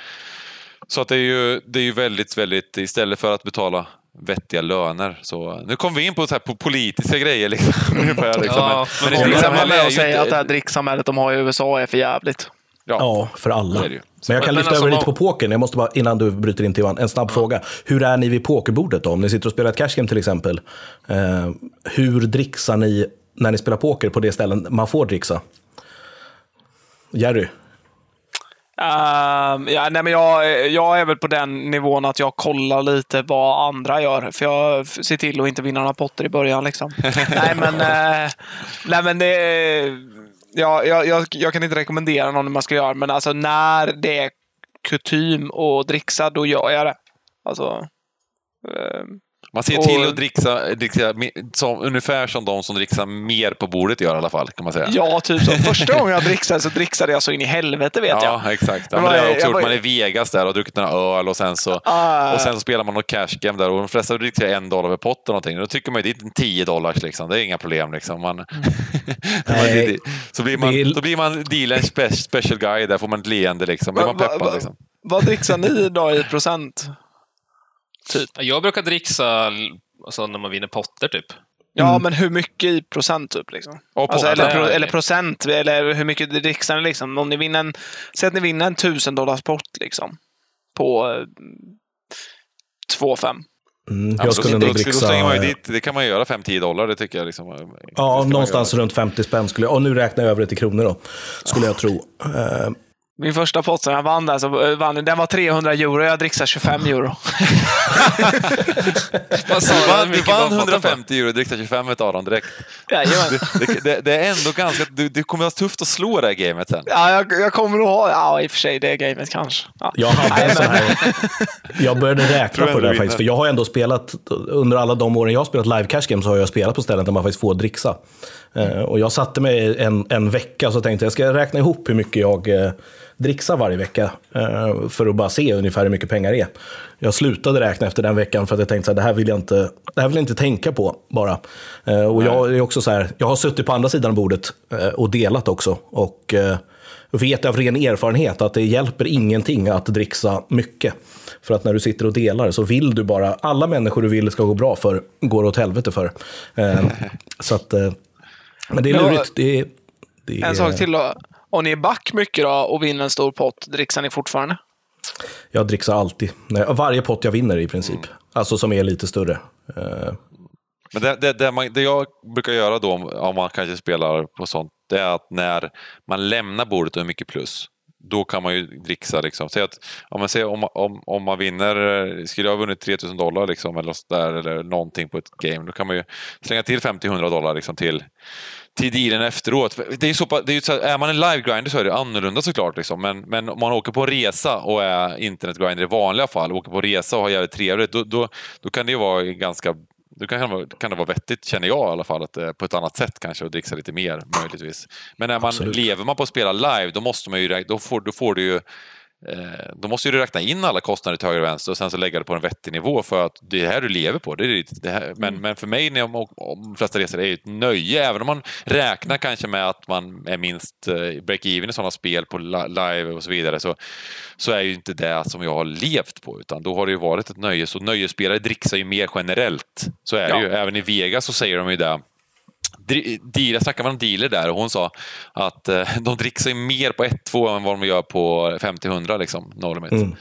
Så att det är ju, det är ju väldigt, väldigt, istället för att betala vettiga löner. Så, nu kom vi in på, så här, på politiska grejer. Liksom, ungefär, liksom. Ja, men, men drickssamhälle var med är och ju säga inte- att det här dricksamhället de har i USA är för jävligt. Ja, för alla. det är det ju. Men jag kan Men lyfta alltså, över lite på pokern. Jag måste bara, innan du bryter in till Johan, en snabb fråga. Hur är ni vid pokerbordet då? Om ni sitter och spelar ett cash game till exempel. Eh, hur dricksar ni när ni spelar poker på det ställen man får dricksa? Jerry? Ehm, ja, nej, men jag, jag är väl på den nivån att jag kollar lite vad andra gör. För jag ser till att inte vinna några potter i början. Liksom. nej, men, eh, nej, men det, ja, jag, jag, jag kan inte rekommendera någon hur man ska göra, men alltså när det är kutym att dricksa, då gör jag det. Alltså, ehm, man ser Och- till att dricksa, dricksa som, ungefär som de som dricksar mer på bordet gör i alla fall. kan man säga. ja, typ så. Första gången jag dricksade så dricksade jag så in i helvete, vet jag. Ja, exakt. Ja, men var- det har jag också jag gjort. var- Man är i Vegas där och druckit några öl och sen så, Ah. och sen så spelar man något cash game där och de flesta dricker en dollar per pott eller någonting. Då tycker man ju det är 10 dollars liksom. Det är inga problem liksom. Man, Nej, så blir man, det då blir man dealerns spe, special guy där får man ett leende liksom. Blir man peppad liksom. Vad dricksar ni då i procent? Typ. Jag brukar dricksa alltså, när man vinner potter, typ. Ja, men hur mycket i procent typ? Liksom? Alltså, eller, pro, eller procent, eller hur mycket dricksar ni liksom? Om ni vinner en, säg att ni vinner en tusen dollars pott liksom. På eh, 2-5. Mm, Ja, jag skulle nog dricksa... ju dit, det kan man göra 5-10 dollar, det tycker jag. Liksom, ska Ja, någonstans runt 50 spänn skulle jag... Och nu räknar jag över det till kronor då, skulle jag tro. Eh, Min första pott som jag vann där, så eh, vann, den var 300 euro. Jag dricksade 25 euro. Du du vann var potten på? 150 euro, dricksade 25 av dem direkt. Jajamän. Det, det, det är ändå ganska... Du, det kommer att vara tufft att slå det här gamet sen. Ja, jag, jag kommer nog ha... Ja, i och för sig, det gamet kanske. Ja. Jag hade sån här... Jag började räkna på det där du faktiskt. För jag har ändå spelat, under alla de åren jag har spelat live cash games, så har jag spelat på ställen där man faktiskt får dricksa. Eh, Och jag satte mig en, en vecka och så tänkte jag, ska jag räkna ihop hur mycket jag dricksar varje vecka? eh, För att bara se ungefär hur mycket pengar det är. Jag slutade räkna efter den veckan för att jag tänkte att det här vill jag inte, det här vill jag inte tänka på bara. Eh, Och jag är också så här, jag har suttit på andra sidan bordet eh, och delat också. Och vet av ren erfarenhet att det hjälper ingenting att dricksa mycket. För att när du sitter och delar så vill du bara, alla människor du vill ska gå bra för, går åt helvete för. Så att, men det är lurigt. Det är, det är, En sak till då. Om ni är back mycket då och vinner en stor pott, dricksar ni fortfarande? Jag dricksar alltid. Nej, Varje pott jag vinner i princip. Mm. Alltså som är lite större. Eh, Men det, det, det, man, det jag brukar göra då, om- man kanske spelar på sånt, det är att när man lämnar bordet och är mycket plus, då kan man ju dricksa. Liksom. Säg att, om, man säger, om, om, om man vinner, skulle jag ha vunnit 3000 dollar liksom, eller, så där, eller någonting på ett game, då kan man ju slänga till 50-100 dollar liksom, till, till dealen efteråt. Det är, så, det är, så, är man en live-grinder så är det annorlunda såklart. Liksom. Men, men om man åker på resa och är internetgrinder i vanliga fall, åker på resa och har jävligt trevligt, då, då, då kan det ju vara ganska då kan kan det vara vettigt, känner jag i alla fall, att, eh, på ett annat sätt kanske och dricksa lite mer möjligtvis. Men när man Absolut. lever man på att spela live, då måste man ju, då får, då får du ju då måste ju du räkna in alla kostnader till höger och vänster och sen så lägga det på en vettig nivå för att det är det här du lever på. Det är det, det här. Men, Mm. men för mig, när jag, om de flesta resor, är det ett nöje. Även om man räknar kanske med att man är minst eh, break-even i sådana spel på li- live och så vidare, så, så är ju inte det som jag har levt på. Utan då har det ju varit ett nöje. Så nöjesspelare dricksar ju mer generellt. Så är det Ja. ju. Även i Vegas så säger de ju det. Jag snackade med en dealer där och hon sa att eh, de dricksar ju mer på 1-2 än vad de gör på 50-100 liksom, no limit. Mm.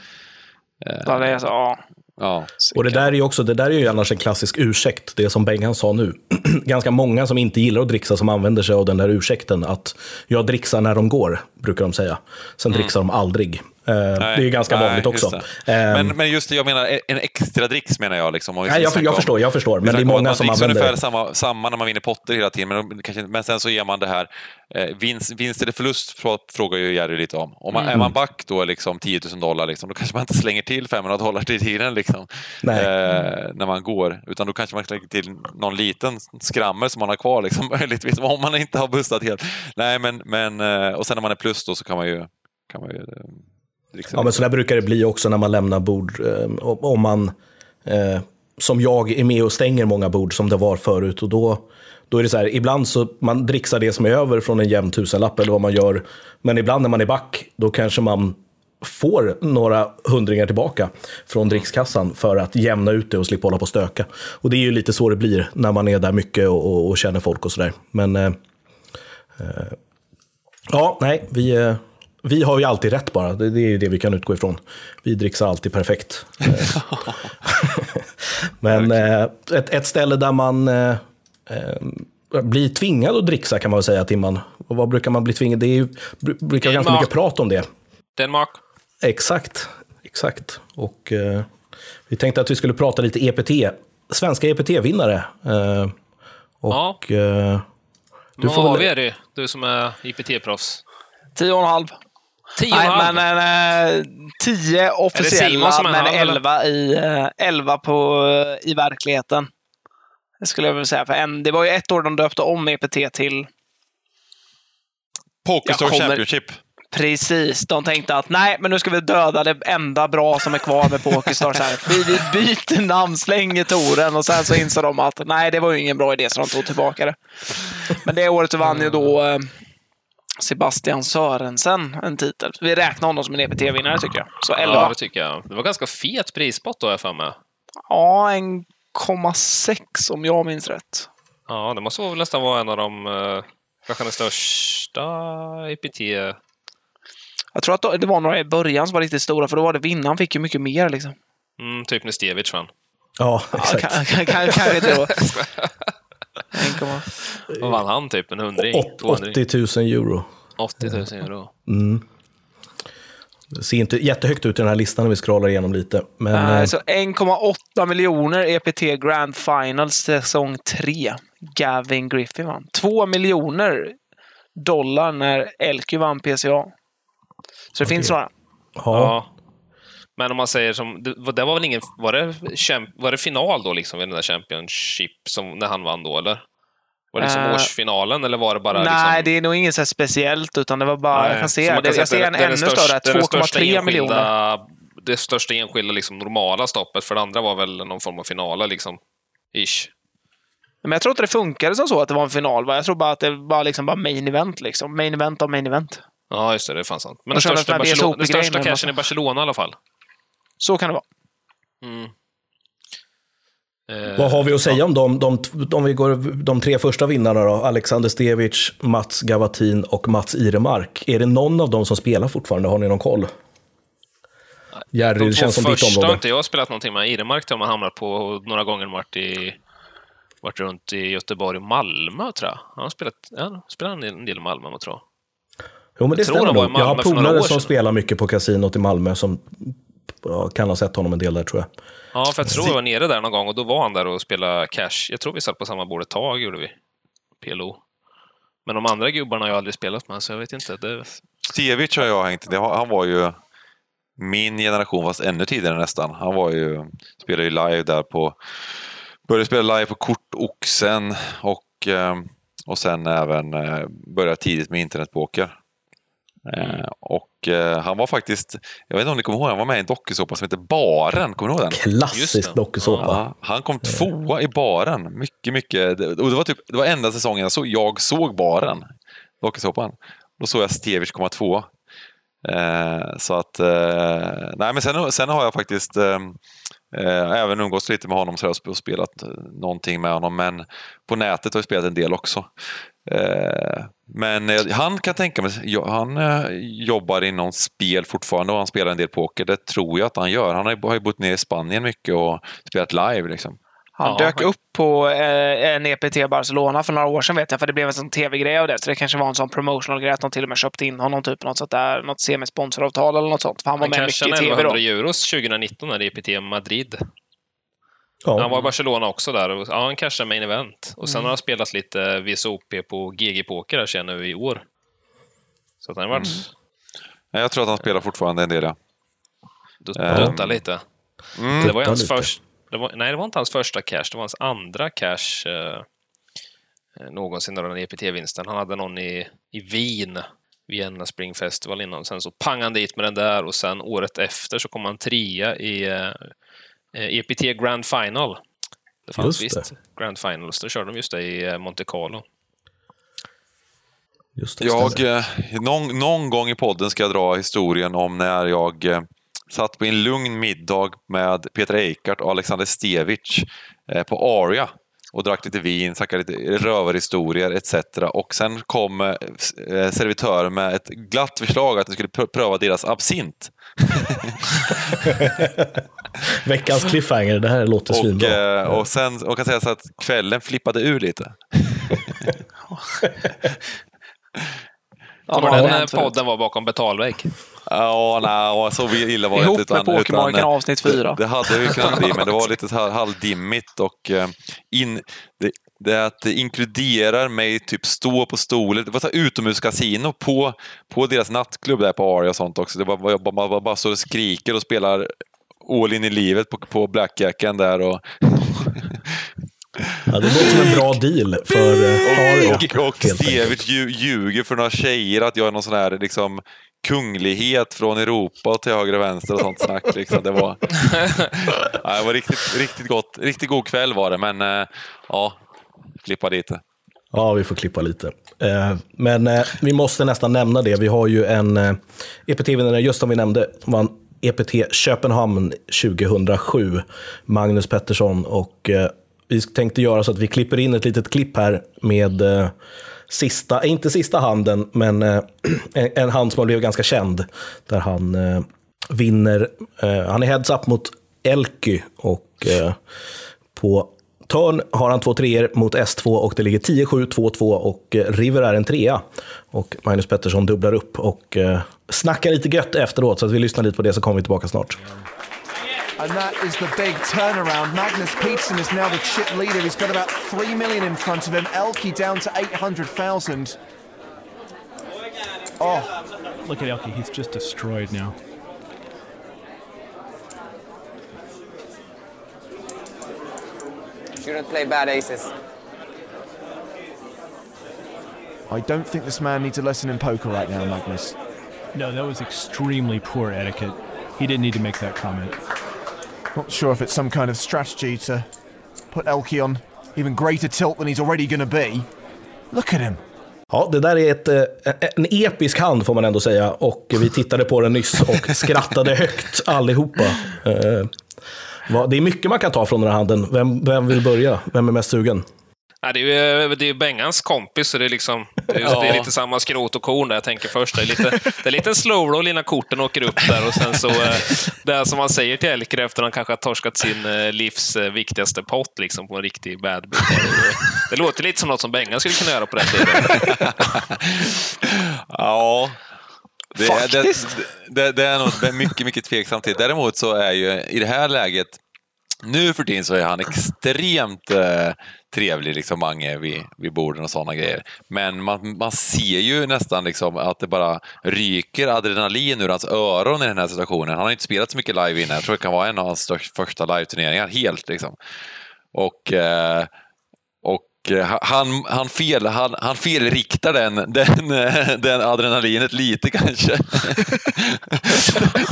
Ja, det är så, ja. Ja. Och det där är ju också, det där är ju annars en klassisk ursäkt, det som Bengan sa nu. Ganska många som inte gillar att dricksa som använder sig av den där ursäkten att jag dricksar när de går, brukar de säga. Sen dricksar de aldrig. Eh, det är ju ganska Mm. nej, vanligt just också. det. Eh, Men, men just det, jag menar en extra dricks menar jag. Liksom, nej, jag, jag om- förstår, jag förstår. Men det är många som man dricksar använder ungefär samma, samma när man vinner potter hela tiden, men, kanske, men sen så ger man det här eh, vinst, vinst eller förlust frå- frågar ju Jerry lite om. om man, Är man back då liksom 10 000 dollar, liksom, då kanske man inte slänger till 500 dollar till tiden liksom, Nej. eh, när man går, utan då kanske man slänger till någon liten skrammer som man har kvar, liksom, möjligtvis, om man inte har bustat helt. Nej, men, men, eh, och sen när man är plus då så kan man ju, kan man ju Liksom. Ja, men så där brukar det bli också när man lämnar bord. Eh, om- om man, eh, som jag, är med och stänger många bord som det var förut. Och då, då är det så här, ibland så man dricksar det som är över från en jämn tusenlapp eller vad man gör. Men ibland när man är back, då kanske man får några hundringar tillbaka från drickskassan för att jämna ut det och slippa hålla på och stöka. Och det är ju lite så det blir när man är där mycket och, och, och känner folk och sådär. Men eh, eh, ja, nej, vi, eh, vi har ju alltid rätt bara. Det, det är ju det vi kan utgå ifrån. Vi dricksar alltid perfekt. Men eh, ett, ett ställe där man eh, eh, blir tvingad att dricksa kan man väl säga, Timman. Och vad brukar man bli tvingad? Det är ju, br- brukar vara ganska mycket prat om det. Danmark. Exakt, exakt. Och eh, vi tänkte att vi skulle prata lite EPT. Svenska EPT-vinnare. Eh, och eh, Du får Vad har väl- vi Eddie? Du som är IPT-proffs. Tio Tio Nej, men eh, tio officiella, men halv, eller? elva i, eh, elva på, eh, i verkligheten. Det skulle jag vilja säga. För en, det var ju ett år de döpte om EPT till Pokerstore kommer- Championship. Precis. De tänkte att nej, men nu ska vi döda det enda bra som är kvar med Pokerstar. Så här. Vi, vi byter namn, slänger toren och sen så insåg de att nej, det var ju ingen bra idé så de tog tillbaka det. Men det året så vann ju då eh, Sebastian Sörensen en titel. Vi räknar honom som en EPT-vinnare tycker jag. Så 11. Ja, Ja, det tycker jag. Det var ganska fet prispott då, jag för mig. 1,6 om jag minns rätt. Ja, det måste väl nästan vara en av de eh, kanske den största IPT... Jag tror att det var några i början som var riktigt stora, för då var det vinnaren fick ju mycket mer liksom. Mm, typ när Stevic vann. ja, Ja, exakt. kan- kan- kan- Kanske inte då. 1,- Vad vann han? Typ en hundring? Åt- 200? 80 000 euro. 80 000 euro. Det ser inte jättehögt ut i den här listan när vi scrollar igenom lite. Men Nej, eh, så 1,8 miljoner EPT Grand Final säsong 3. Gavin Griffin vann. 2 miljoner dollar när LQ vann PCA. Så det finns några. Ja. Men om man säger som... Det, var- väl ingen... Var det, var det final då liksom i den där Championship som, när han vann då, eller? Var det liksom Eh, årsfinalen, eller var det bara Nej, liksom... det är nog inget så speciellt, utan det var bara... Nej, jag kan se, man det, jag ser en ännu större. det är den största 2,3 enskilda- miljoner. Det största enskilda liksom, normala stoppet, för det andra var väl någon form av finala, liksom. Ish. Men jag tror inte det funkade som så att det var en final. Va? Jag tror bara att det var liksom bara main event. Liksom. Main event av main event. Ja, just det. Det är fan sant. Men den största, Barcelona, den största cashen i Barcelona i alla fall. Så kan det vara. Mm. Eh, vad har vi att säga om de, de, om vi går de tre första vinnarna då? Alexander Stevic, Mats Gavatin och Mats Iremark. Är det någon av dem som spelar fortfarande? Har ni någon koll? Jerry, De det känns som ditt första har område. inte jag spelat någonting med. Iremark har man hamnat på några gånger. Varit, i, varit runt i Göteborg och Malmö, tror jag. Han har spelat, ja, spelat en del- i Malmö, tror jag. Jo, men det Jag tror stämmer nog. Jag har polare som spelar mycket på kasinot i Malmö som ja, kan ha sett honom en del där tror jag. Ja, för jag tror jag var nere där någon gång och då var han där och spelade cash. Jag tror vi satt på samma bord ett tag, gjorde vi. PLO. Men de andra gubbarna har jag aldrig spelat med, så jag vet inte. Det... Stevic har jag hängt Han var ju min generation, fast ännu tidigare nästan. Han var ju, spelade ju live där på... Började spela live på Kortoxen och, eh, och sen även eh, började tidigt med internetpoker. Eh, och eh, han var faktiskt, jag vet inte om ni kommer ihåg, han var med i en dokusåpa som heter Baren. Kommer ni ihåg den? Klassisk dokusåpa. Ja, han kom tvåa i baren. Mycket, mycket. Och det var, typ, det var enda säsongen jag såg, jag såg baren. Dokusåpan. Då såg jag Stevic komma tvåa. Eh, så att, eh, nej men sen, sen har jag faktiskt eh, eh, Eh, även umgås lite med honom så spelat eh, någonting med honom. Men på nätet har jag spelat en del också. Eh, men han kan tänka mig, han jobbar inom spel fortfarande och han spelar en del poker. Det tror jag att han gör. Han har ju, bott nere i Spanien mycket och spelat live. Liksom. Han Ja, dök upp på eh, en EPT Barcelona för några år sedan vet jag, för det blev en sån tv-grej av det. Så det kanske var en sån promotional grej att de till och med köpte in honom, typ något sånt där, något semisponsoravtal eller något sånt. För han var Han med mycket i tv då. 1100 euros 2019 när EPT Madrid. Ja. Han var i Barcelona också där. och- Ja, han cashade main event. Och sen har han spelat lite VSOP på GG Poker här sen nu i år. Så att han har varit Nej, Jag tror att han spelar fortfarande en del. Ja. Ehm. duttat lite. Det var ju hans första... Det var, nej, det var inte hans första cash. Det var hans andra cash eh, eh, någonsin, den EPT-vinsten. Han hade någon i, i Wien, Vienna Spring Festival innan. Sen så pangade han dit med den där och sen året efter så kom han trea i eh, eh, EPT Grand Final. Det fanns Just det. visst Grand Finals. Då körde de just det i eh, Monte Carlo. Just det, Jag, eh, någon, någon gång i podden ska jag dra historien om när jag eh, satt på en lugn middag med Peter Eikart och Alexander Stevic eh, på Aria och drack lite vin, snackade lite rövarhistorier etc. Och sen kom eh, eh, servitören med ett glatt förslag att vi skulle pr- pröva deras absint. Veckans cliffhanger, det här låter Och, svinbra. eh, och sen och kan säga så att kvällen flippade ur lite. Ja, Kommer hade den podden var bakom betalvägg? Ja, nej, så illa var det Ihop inte. med Pokermarken eh, avsnitt fyra. Det, det hade ju kunnat bli, men det var lite halvdimmigt och eh, in, det, det att det inkluderar mig typ stå på stolen. Det var så utomhuskasino på, på deras nattklubb där på Aria och sånt också. Det var, var, var, man bara står och skriker och spelar all in i livet på, på blackjacken där. Och, Ja, det låter som en bra deal för eh, Aria. och, och lju- ljuger för några tjejer att jag är någon sån här liksom, kunglighet från Europa till höger och vänster och sånt snack. Liksom. Det var, ja, det var riktigt, riktigt, gott, riktigt god kväll var det, men eh, ja, klippa lite. Ja, vi får klippa lite. Eh, Men vi måste nästan nämna det. Vi har ju en EPT-vinnare, just som vi nämnde, som vann EPT Köpenhamn 2007, Magnus Pettersson. Och vi tänkte göra så att vi klipper in ett litet klipp här med eh, sista, eh, inte sista handen, men eh, en, en hand som har blivit ganska känd. Där han eh, vinner, eh, han är heads up mot Elky och eh, på Törn har han två treor mot S2 och det ligger 10-7, 2-2 och eh, River är en trea. Och Magnus Pettersson dubblar upp och eh, snackar lite gött efteråt så att vi lyssnar lite på det så kommer vi tillbaka snart. And that is the big turnaround. Magnus Peterson is now the chip leader. He's got about 3 million in front of him. Elke down to 800,000. Oh, Look at Elke, he's just destroyed now. Shouldn't play bad aces. I don't think this man needs a lesson in poker right now, Magnus. No, that was extremely poor etiquette. He didn't need to make that comment. Not sure if it's some kind of strategy to put Elke on even greater tilt than he's already going to be. Look at him. Ja, det där är ett, eh, en episk hand får man ändå säga. Och vi tittade på den nyss och skrattade högt allihopa. Eh, Det är mycket man kan ta från den här handen. Vem, vem vill börja? Vem är mest sugen? Nej, det är ju det är ju Bengans kompis, så det är, liksom, det är, det är lite samma skrot och korn där jag tänker först. Det är lite, det är lite en slow roll innan korten åker upp där och sen så, eh, det är som man säger till Elker efter att han kanske har torskat sin eh, livs eh, viktigaste pott liksom, på en riktig bad bit. Det, låter lite som något som Bengan skulle kunna göra på den tiden. Ja. Det, det, det, det är är mycket, mycket tveksamt till. Däremot så är ju i det här läget, nu för tiden så är han extremt eh, trevlig, liksom Mange, vid, vid borden och sådana grejer. Men man, man ser ju nästan liksom att det bara ryker adrenalin ur hans öron i den här situationen. Han har inte spelat så mycket live innan. Jag tror det kan vara en av hans största, första live-turneringar, helt liksom. Och, eh, och eh, Eh, han, han, fel, han, han felriktar den, den, eh, den adrenalinet lite kanske.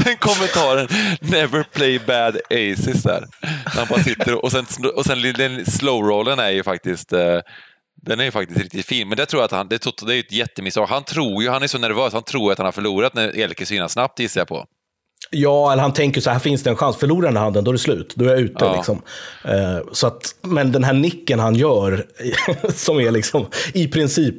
den kommentaren, never play bad aces där. Han bara sitter och sen, och sen den slow-rollen är ju faktiskt eh, den är ju faktiskt riktigt fin, men det tror jag att han, det, det är ett jättemisstag. Han tror ju, han är så nervös, han tror att han har förlorat när Elke synas snabbt gissar jag på. Ja, eller han tänker så här, finns det en chans, förlorar den här handen, då är det slut. Då är jag ute. Ja. Liksom. Eh, så att, men den här nicken han gör, som är liksom i princip...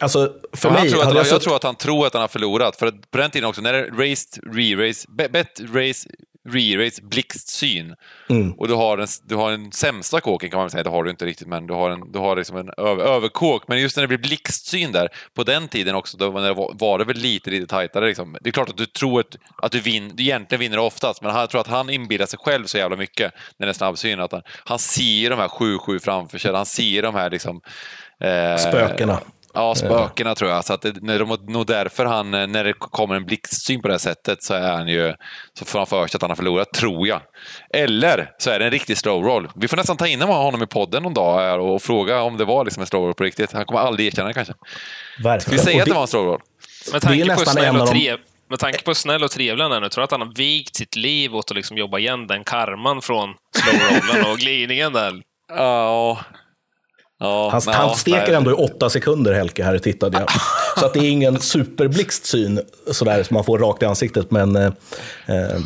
Alltså, för Ja, mig... tror att, jag, suttit- tror att han tror att han har förlorat. För på den tiden också, när det är raced, re-race, be- bet, race, re-race, blixtsyn. Mm. Och du har, den, du har den sämsta kåken kan man säga, det har du inte riktigt, men du har, en, du har liksom en över, överkåk. Men just när det blir blixtsyn där, på den tiden också, då var, var det väl lite, lite tajtare. Liksom. Det är klart att du tror att, att du, vin, du egentligen vinner oftast, men jag tror att han inbillar sig själv så jävla mycket när det är snabbsyn. Att han, han ser de här 7-7 framför sig, han ser de här liksom... Eh, Spökena. Ja, spökena tror jag. Så att det, när de, nog därför han, eh, när det kommer en blixtsyn på det här sättet så är han ju, så får han för sig att han har förlorat, tror jag. Eller så är det en riktig slow roll. Vi får nästan ta in honom i podden någon dag och fråga om det var liksom en slow roll på riktigt. Han kommer aldrig erkänna det kanske. Ska Verkligen. vi säga att det var en slow roll? Med tanke, på snäll och trev, med tanke på snäll och trevlig han är nu, tror jag att han har vigt sitt liv åt att liksom jobba igen den karman från slow-rollen och glidningen där. Ja. Ja, Han, ja, han steker nej. ändå i åtta sekunder, Helke, här tittade jag. Så att det är ingen superblixtsyn sådär som man får rakt i ansiktet, men... Eh, eh,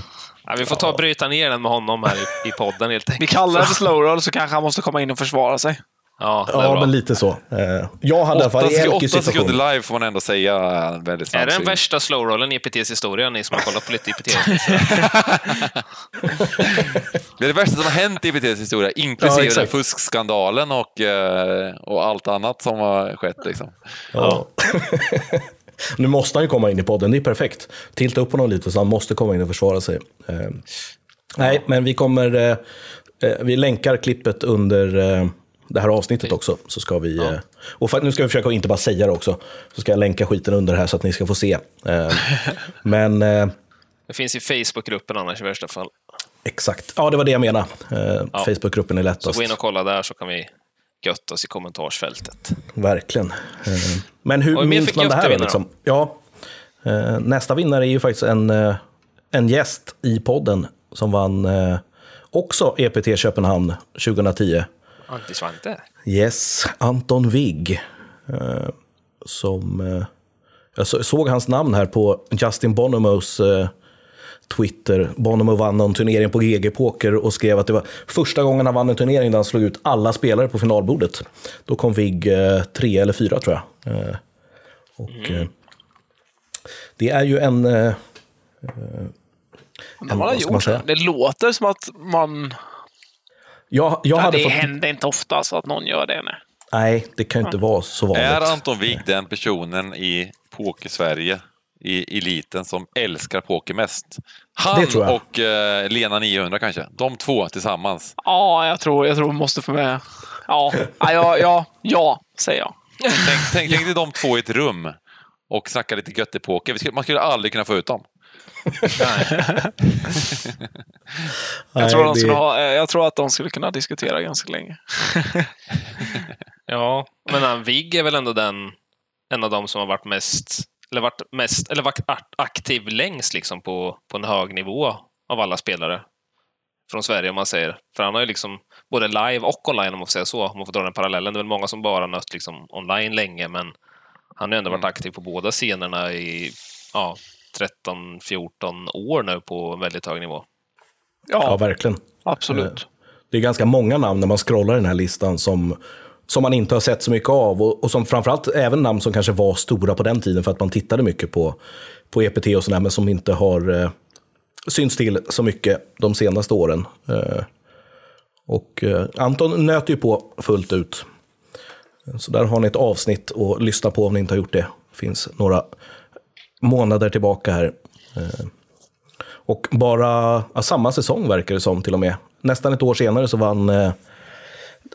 Ja, vi får ta och bryta ner den med honom här i, i podden helt Vi enkelt. kallar det för slow roll så kanske han måste komma in och försvara sig. Ja, det är ja, men lite så. Eh, jag hade i alla fall Åtta, i sek- Elkes åtta situation... sekunder live får man ändå säga en väldigt Är det den värsta slow-rollen i IPTs historia, ni som har kollat på lite IPT? Det är det värsta som har hänt i IPTs historia, Ja, inklusive den exakt. fuskskandalen och, eh, och allt annat som har skett. Liksom. Ja. nu måste han ju komma in i podden, det är perfekt. Tilta upp honom lite så han måste komma in och försvara sig. Eh, nej, men vi kommer... Vi länkar klippet under det här avsnittet också. Så ska vi, eh, och för, nu ska vi försöka att inte bara säga det också. Så ska jag länka skiten under här så att ni ska få se. Eh, men eh, Det finns i Facebookgruppen annars i värsta fall. exakt, ja det var det jag menade. Ja. Facebookgruppen är Så lättast. gå in och kolla där så kan vi götta oss i kommentarsfältet. Verkligen. Men hur minns man det här? Liksom? Ja, nästa vinnare är ju faktiskt en, en gäst i podden som vann också EPT Köpenhamn 2010. Anti-Svante. Yes, Anton Wigg. Eh, som, eh, jag så- såg hans namn här på Justin Bonomos eh, Twitter. Bonomo vann någon turnering på GG Poker och skrev att det var första gången han vann en turnering där han slog ut alla spelare på finalbordet. Då kom Wigg eh, tre eller fyra tror jag. Eh, och, eh, det är ju en... Eh, En- man har vad ska man gjort säga? det. Det låter som att man... jag, jag Ja, hade det fått... händer inte ofta så att någon gör det. Nej. Nej, det kan inte vara så vanligt. Är Anton Wigg den personen i Poker-Sverige, i eliten, som älskar poker mest? Han Det tror jag. och eh, Lena 900 kanske. De två tillsammans. Ja, jag tror, jag tror måste få med... Ja, ja, ja, ja, ja säger jag. Tänk, tänk, tänk dig de två i ett rum och snacka lite göttepoker. Vi skulle- Man skulle aldrig kunna få ut dem. Jag, Nej, tror de skulle ha, eh, jag tror att de skulle kunna diskutera ganska länge. Ja, men han Vigg är väl ändå den, en av de som har varit mest, eller varit mest, eller varit ak- aktiv längst liksom på, på en hög nivå av alla spelare. Från Sverige om man säger. För han har ju liksom både live och online om man får säga så, om man får dra den parallellen. Det är väl många som bara nött liksom online länge, men han har ju ändå varit aktiv på båda scenerna i ja, 13-14 år nu på väldigt hög nivå. Ja, Ja, verkligen. absolut. Det är ganska många namn när man scrollar den här listan som, som man inte har sett så mycket av. Och, och som framförallt även namn som kanske var stora på den tiden för att man tittade mycket på, på EPT och sådär, men som inte har eh, synts till så mycket de senaste åren. Eh, och eh, Anton nöter ju på fullt ut. Så där har ni ett avsnitt att lyssna på om ni inte har gjort det. Det finns några månader tillbaka här. Eh, och bara ja, samma säsong verkar det som till och med. Nästan ett år senare så vann eh,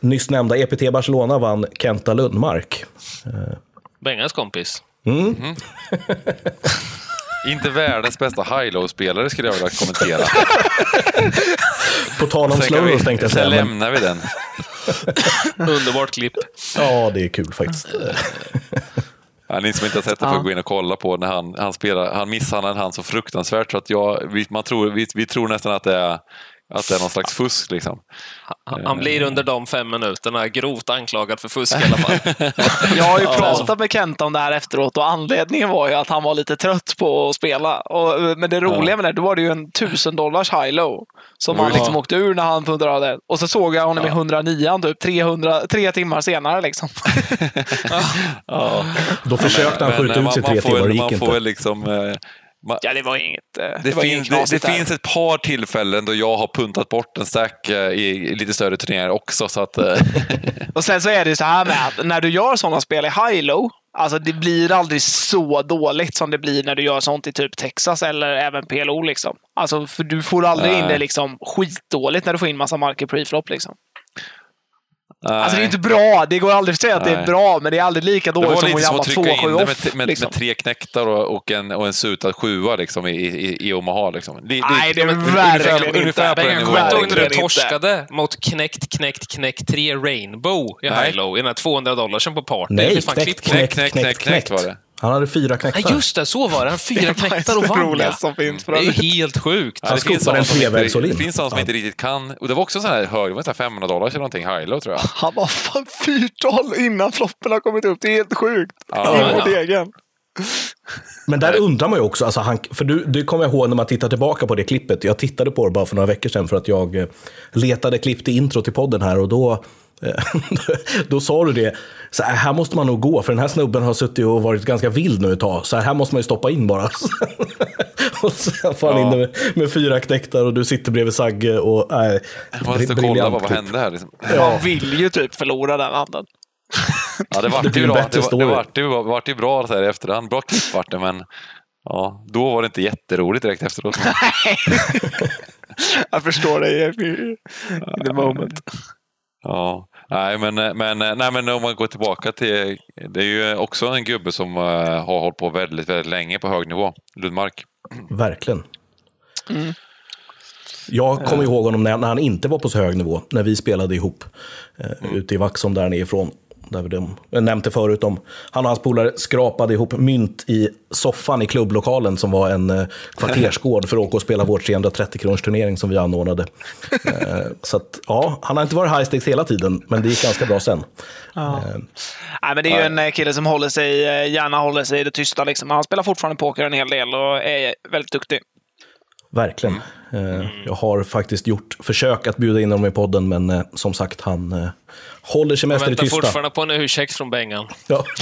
nyss nämnda EPT Barcelona vann Kenta Lundmark. Bengas kompis. Inte världens bästa high-low-spelare skulle jag vilja kommentera. På tal om Sen, slow tänkte jag sen säga. Men, lämnar vi den. Underbart klipp. Ja, det är kul faktiskt. Ja, ni som inte har sett det får gå in och kolla på när han, han spelar. Han misshandlar han så fruktansvärt så att jag, vi, man tror, vi, vi tror nästan att det är att det är någon slags fusk. Liksom. Han, han blir under de fem minuterna grovt anklagad för fusk i alla fall. Jag har ju pratat med Kent om det här efteråt och anledningen var ju att han var lite trött på att spela. Och, men det roliga med det, då var det ju en tusen dollars high-low som han liksom åkte ur när han pundrade. Och så såg jag honom i 109 typ 300, tre timmar senare. Liksom. Då försökte han skjuta eh, ut sig man- tre man får timmar och det gick Man får inte. väl liksom... eh, man, Ja, det var inget, eh, det, det, var finns, inget det, det finns ett par tillfällen då jag har puntat bort en stack eh, i, lite större turneringar också. Så att, eh, Och sen så är det så här med att när du gör sådana spel i high-low, alltså det blir aldrig så dåligt som det blir när du gör sånt i typ Texas eller även PLO. Liksom. Alltså, för du får aldrig in det liksom skitdåligt när du får in massa marker preflop. Liksom. Alltså det är nej. inte bra. Det går aldrig att säga att det är Nej. bra, men det är aldrig lika Det dåligt var som lite att att två trycka sju in det off. med, med, liksom. med tre knäcktar och, och, en, och en sutad sjua liksom, i, i, i Omaha. Liksom. Det, Nej, det är men- verkligen ungefär, inte. ungefär på den en nivån. Kommer du ihåg när du inte. torskade mot knäckt, knäckt, knäckt 3 Rainbow i Nej. High Low i den här 200 dollarsen på party? Nej, knäckt, knäckt, knäckt knäckt. var det. Han hade fyra knäcktar. Ja, just det, så var det. Han fyra knäcktar och det vann. roligaste som finns. För Det är ju helt sjukt. Ja, det, skopade en som inte, trevägs det finns sådana som Ja. inte riktigt kan. Och det var också så här hög, det var så här 500 dollar eller någonting, high tror jag. Han var fan fyrtal innan floppen har kommit upp. Det är helt sjukt. Ja, I degen. Men där undrar man ju också, alltså han, för du, det kommer jag ihåg när man tittar tillbaka på det klippet. Jag tittade på det bara för några veckor sedan för att jag eh, letade klipp till intro till podden här och då, då sa du det. Så här, här måste man nog gå, för den här snubben har suttit och varit ganska vild nu ett tag. Så här, här måste man ju stoppa in bara. och sen får han in det med, med fyra knäcktar och du sitter bredvid Sagge och... Äh, Jag måste kolla vad, vad klipp. hände här. Liksom. Man vill ju typ förlora den handen. Ja, det vart ju bra. Det, var, det vart ju, vart ju bra så här i efterhand. Bra klipp vart det, men ja, då var det inte jätteroligt direkt efteråt. Jag förstår dig i the moment. Ja, nej men, men, nej men om man går tillbaka till, det är ju också en gubbe som eh, har hållit på väldigt, väldigt länge på hög nivå, Lundmark. Verkligen. Jag kommer ihåg honom när, när han inte var på så hög nivå, när vi spelade ihop eh, ute i Vaxholm där han är ifrån. Där vi de, jag nämnde förut om han och hans polare skrapade ihop mynt i soffan i klubblokalen som var en eh, kvartersgård för att åka och spela vår 330 kronors turnering som vi anordnade. Eh, så att, ja, han har inte varit high stakes hela tiden, men det gick ganska bra sen. Eh, Nej, men det är ju en eh, kille som håller sig, eh, gärna håller sig i det tysta. Liksom. Han spelar fortfarande poker en hel del och är väldigt duktig. Verkligen. Eh, Jag har faktiskt gjort försök att bjuda in honom i podden, men eh, som sagt, han eh, håller sig Jag mest i det väntar tysta. fortfarande på en ursäkt från Bengan. Ja.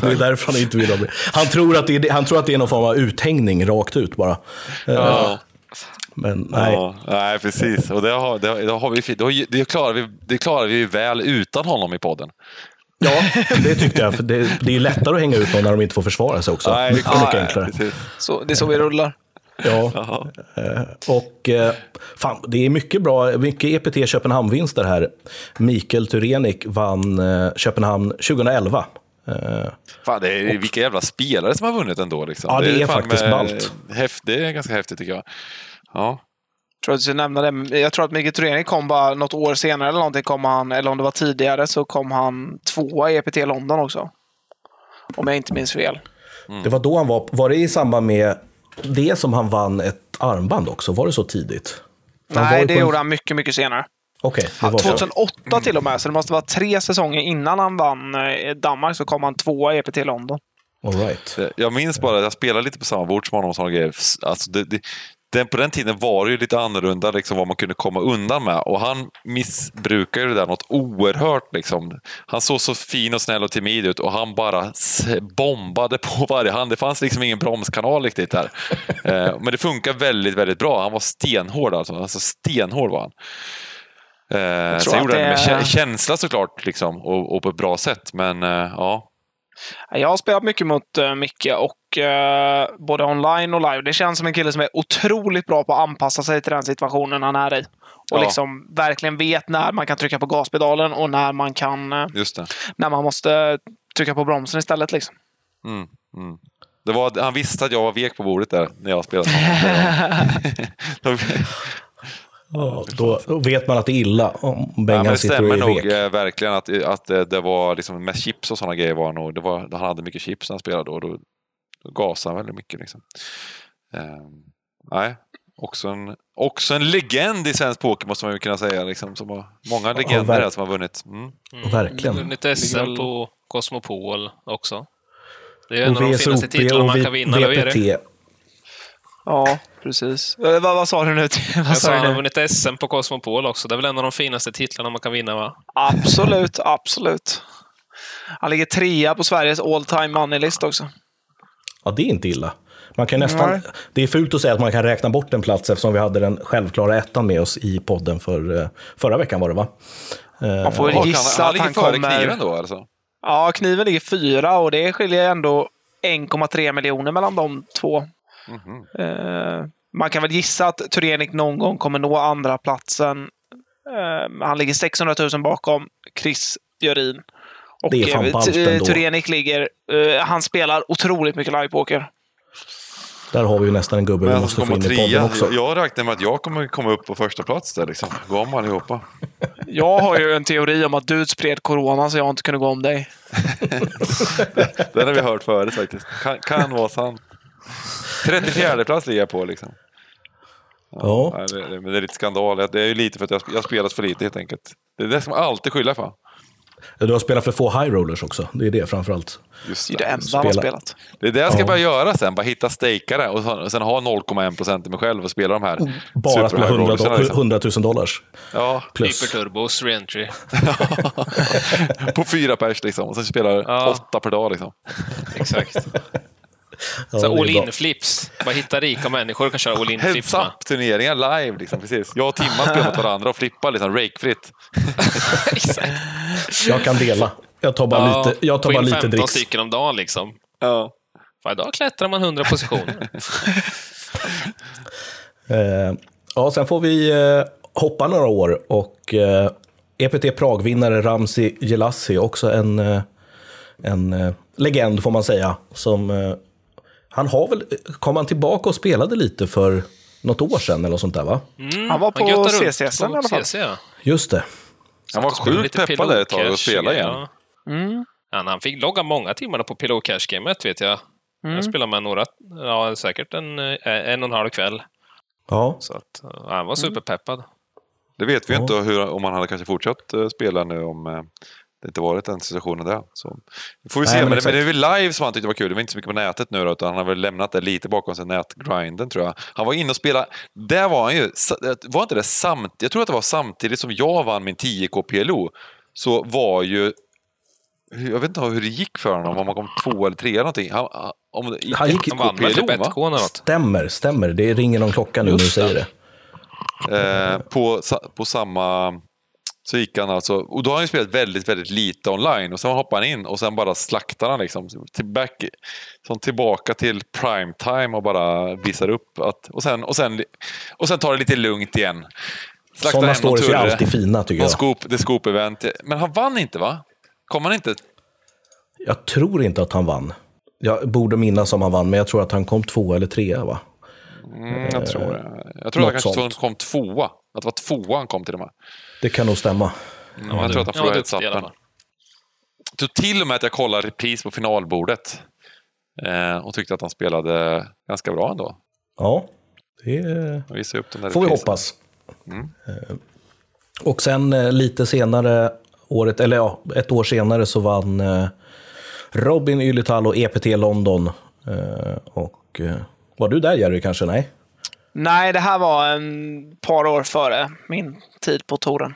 Det. Är därför han inte vill ha det. Han tror att det är, han tror att det är någon form av uthängning rakt ut bara. Ja. Men nej. Ja, nej, precis. Och det, har, det, har- det, har vi, det, det, klarar vi, det klarar vi väl utan honom i podden. Ja, det tyckte jag. För det, det är lättare att hänga ut någon när de inte får försvara sig också. Nej, mycket, ja, mycket enklare. Så, det är så vi rullar. Ja. Jaha. Eh, Och eh, fan, det är mycket bra, mycket EPT Köpenhamn-vinster här. Mikael Turenik vann eh, Köpenhamn 2011. Eh, Fan, det är, vilka jävla spelare som har vunnit ändå. Liksom. Ja, det är fan faktiskt ballt. Häft, det är ganska häftigt tycker jag. Ja. Jag tror att jag nämna det. Jag tror att Mikael Turenik kom bara något år senare eller någonting. Kom han, eller om det var tidigare så kom han tvåa i EPT London också. Om jag inte minns fel. Det var då han var, var det i samband med det som han vann ett armband också? Var det så tidigt? Han Nej, ju det en- gjorde han mycket, mycket senare. Det var så. 2008 till och med, så det måste vara tre säsonger innan han vann eh, Danmark så kom han tvåa i EPT London. All right. Jag minns bara att jag spelade lite på samma bord som honom och sådana grejer. Alltså det, det, den, på den tiden var det ju lite annorlunda liksom, vad man kunde komma undan med. Och han missbrukade det där något oerhört. Liksom. Han såg så fin och snäll och timid ut och han bara bombade på varje hand. Det fanns liksom ingen bromskanal riktigt där. eh, men det funkar väldigt, väldigt bra. Han var stenhård alltså. alltså stenhård var han. Eh, sen gjorde han det med känsla såklart och, och på ett bra sätt. Men eh, ja, Jag har spelat mycket mot uh, Micke och eh, både online och live. Det känns som en kille som är otroligt bra på att anpassa sig till den situationen han är i. Och Ja. liksom verkligen vet när man kan trycka på gaspedalen och när man kan det. när man måste trycka på bromsen istället. Liksom. Mm, mm. Var, han visste att jag var vek på bordet där när jag spelade. Ja, då, vet man att det är illa om Ja, Bengan det sitter stämmer och är nog vek. eh, verkligen att, att eh, det var liksom med chips och sådana grejer var nog, det var, han hade mycket chips när han spelade och då, då gasade han väldigt mycket. Liksom. Ehm, nej, också en, också en legend i svensk poker måste man ju kunna säga. Liksom, som har, många legender verk- här som har vunnit. Mm. Verkligen. Vunnit SM på Cosmopol också. Det är Och en av de finaste titlarna och man kan vinna. Det? VPT. Ja, precis. Eh, vad, vad sa du nu? vad Jag sa han har vunnit SM på Cosmopol också. Det är väl en av de finaste titlarna man kan vinna, va? Absolut, absolut. Han ligger trea på Sveriges all time money list också. Ja, det är inte illa. Man kan nästan, Nej. det är fult att säga att man kan räkna bort en plats eftersom vi hade den självklara ettan med oss i podden för, eh, förra veckan var det va? Eh, Man får väl gissa han, att han han kommer... kniven då alltså? Ja, kniven ligger fyra och det skiljer ändå 1,3 miljoner mellan de två. Eh, man kan väl gissa att Turenik någon gång kommer nå andra platsen. Eh, han ligger 600 000 bakom Chris Björin. Och Det är fan eh, ballt T- ändå. Turenik ligger... eh, han spelar otroligt mycket livepoker. Där har vi ju nästan en gubbe vi måste få in i podden också. jag, jag räknar med att jag kommer komma upp på första plats där. Liksom. Gå om allihopa. Jag har ju en teori om att du spred corona så jag inte kunde gå om dig. Den har vi hört förut faktiskt. Kan, kan vara sant. 34 plats ligger jag på liksom. Ja. Nej, det, det, men det är lite skandal. Det är ju lite för att jag jag har spelat för lite helt enkelt. Det är det som man alltid skyller för. Du har spelat för få high rollers också. Det är det framförallt. Just Det är det enda Spela. har spelat. Det är det jag ska Ja. börja göra sen. Bara hitta stakare och sen ha 0,1 procent i mig själv och spela de här Bara super spela high 100, rollersarna, do- liksom. 100 000 dollars. Ja, Plus. Hyperturbos, reentry. på fyra pers liksom. Och sen spelar Ja. åtta per dag liksom. Exakt. Ja, Så det är all bra. in-flips. Bara hitta rika människor och kan köra all in-flips Heads up-turneringar live liksom. Precis. Jag och Timman spelar mot varandra och flippar liksom rakefritt. Jag kan dela. Jag tar bara Ja, lite, jag tar bara lite 15 dricks. stycken om dagen liksom. Ja. Varje dag klättrar man 100 positioner. Eh, ja, sen får vi eh, hoppa några år och eh, EPT Prag-vinnare Ramzi Jelassi, också en, en legend får man säga. Som, han har väl, kom han tillbaka och spelade lite för något år sedan eller något sånt där va? Han var på Han CCS i alla fall. CC, ja. Just det. Han var sjukt peppad där ett tag och spela igen. Ja. Ja, han fick logga många timmar på Pillow Cash-gamet, vet jag. Jag spelade med några, ja, säkert en, eh, en och en halv kväll. Ja, Så att, eh, han var superpeppad. Det vet vi Ja. inte hur, om han hade kanske fortsatt eh, spela nu om det inte varit den situationen där. Så, det får vi Nej, se, men men, det, men det är väl live som han tyckte var kul. Det var inte så mycket på nätet nu då, utan han har väl lämnat det lite bakom sig, nätgrinden tror jag. Han var inne och spelade, där var han ju, sa- var inte det samtidigt, jag tror att det var samtidigt som jag vann min 10K PLO, så var ju jag vet inte hur det gick för honom, om han kom två eller tre eller någonting. Han, om det, Han gick- Han vann väl typ ett va? K eller något. stämmer, stämmer. Det ringer någon klocka nu när du säger det. det. Eh, på, på samma... Så gick han alltså, och då har han ju spelat väldigt, väldigt lite online och sen hoppar han in och sen bara slaktar han liksom. Tillbaka, som tillbaka till prime time och bara visar upp att... Och sen, och sen, och sen tar det lite lugnt igen. Slaktar Sådana stories är alltid fina tycker jag. scoop, det är scoop-event. Men han vann inte va? Kom han inte? Jag tror inte att han vann. Jag borde minnas om han vann, men jag tror att han kom två eller trea va? Mm, jag tror det. Jag tror att han kanske sånt. kom tvåa. Att det var tvåa han kom till och med. Det kan nog stämma. Ja, jag tror att han förlorade headsappen. fall. Jag tror till och med att jag kollade repris på finalbordet. Eh, och tyckte att han spelade ganska bra ändå. Ja, det visade upp den där får vi hoppas. Eh, Och sen eh, lite senare, året, eller ja, ett år senare så vann eh, Robin Ylital och EPT London. Eh, Och eh, var du där Jerry kanske? Nej? Nej, det här var en par år före min tid på touren.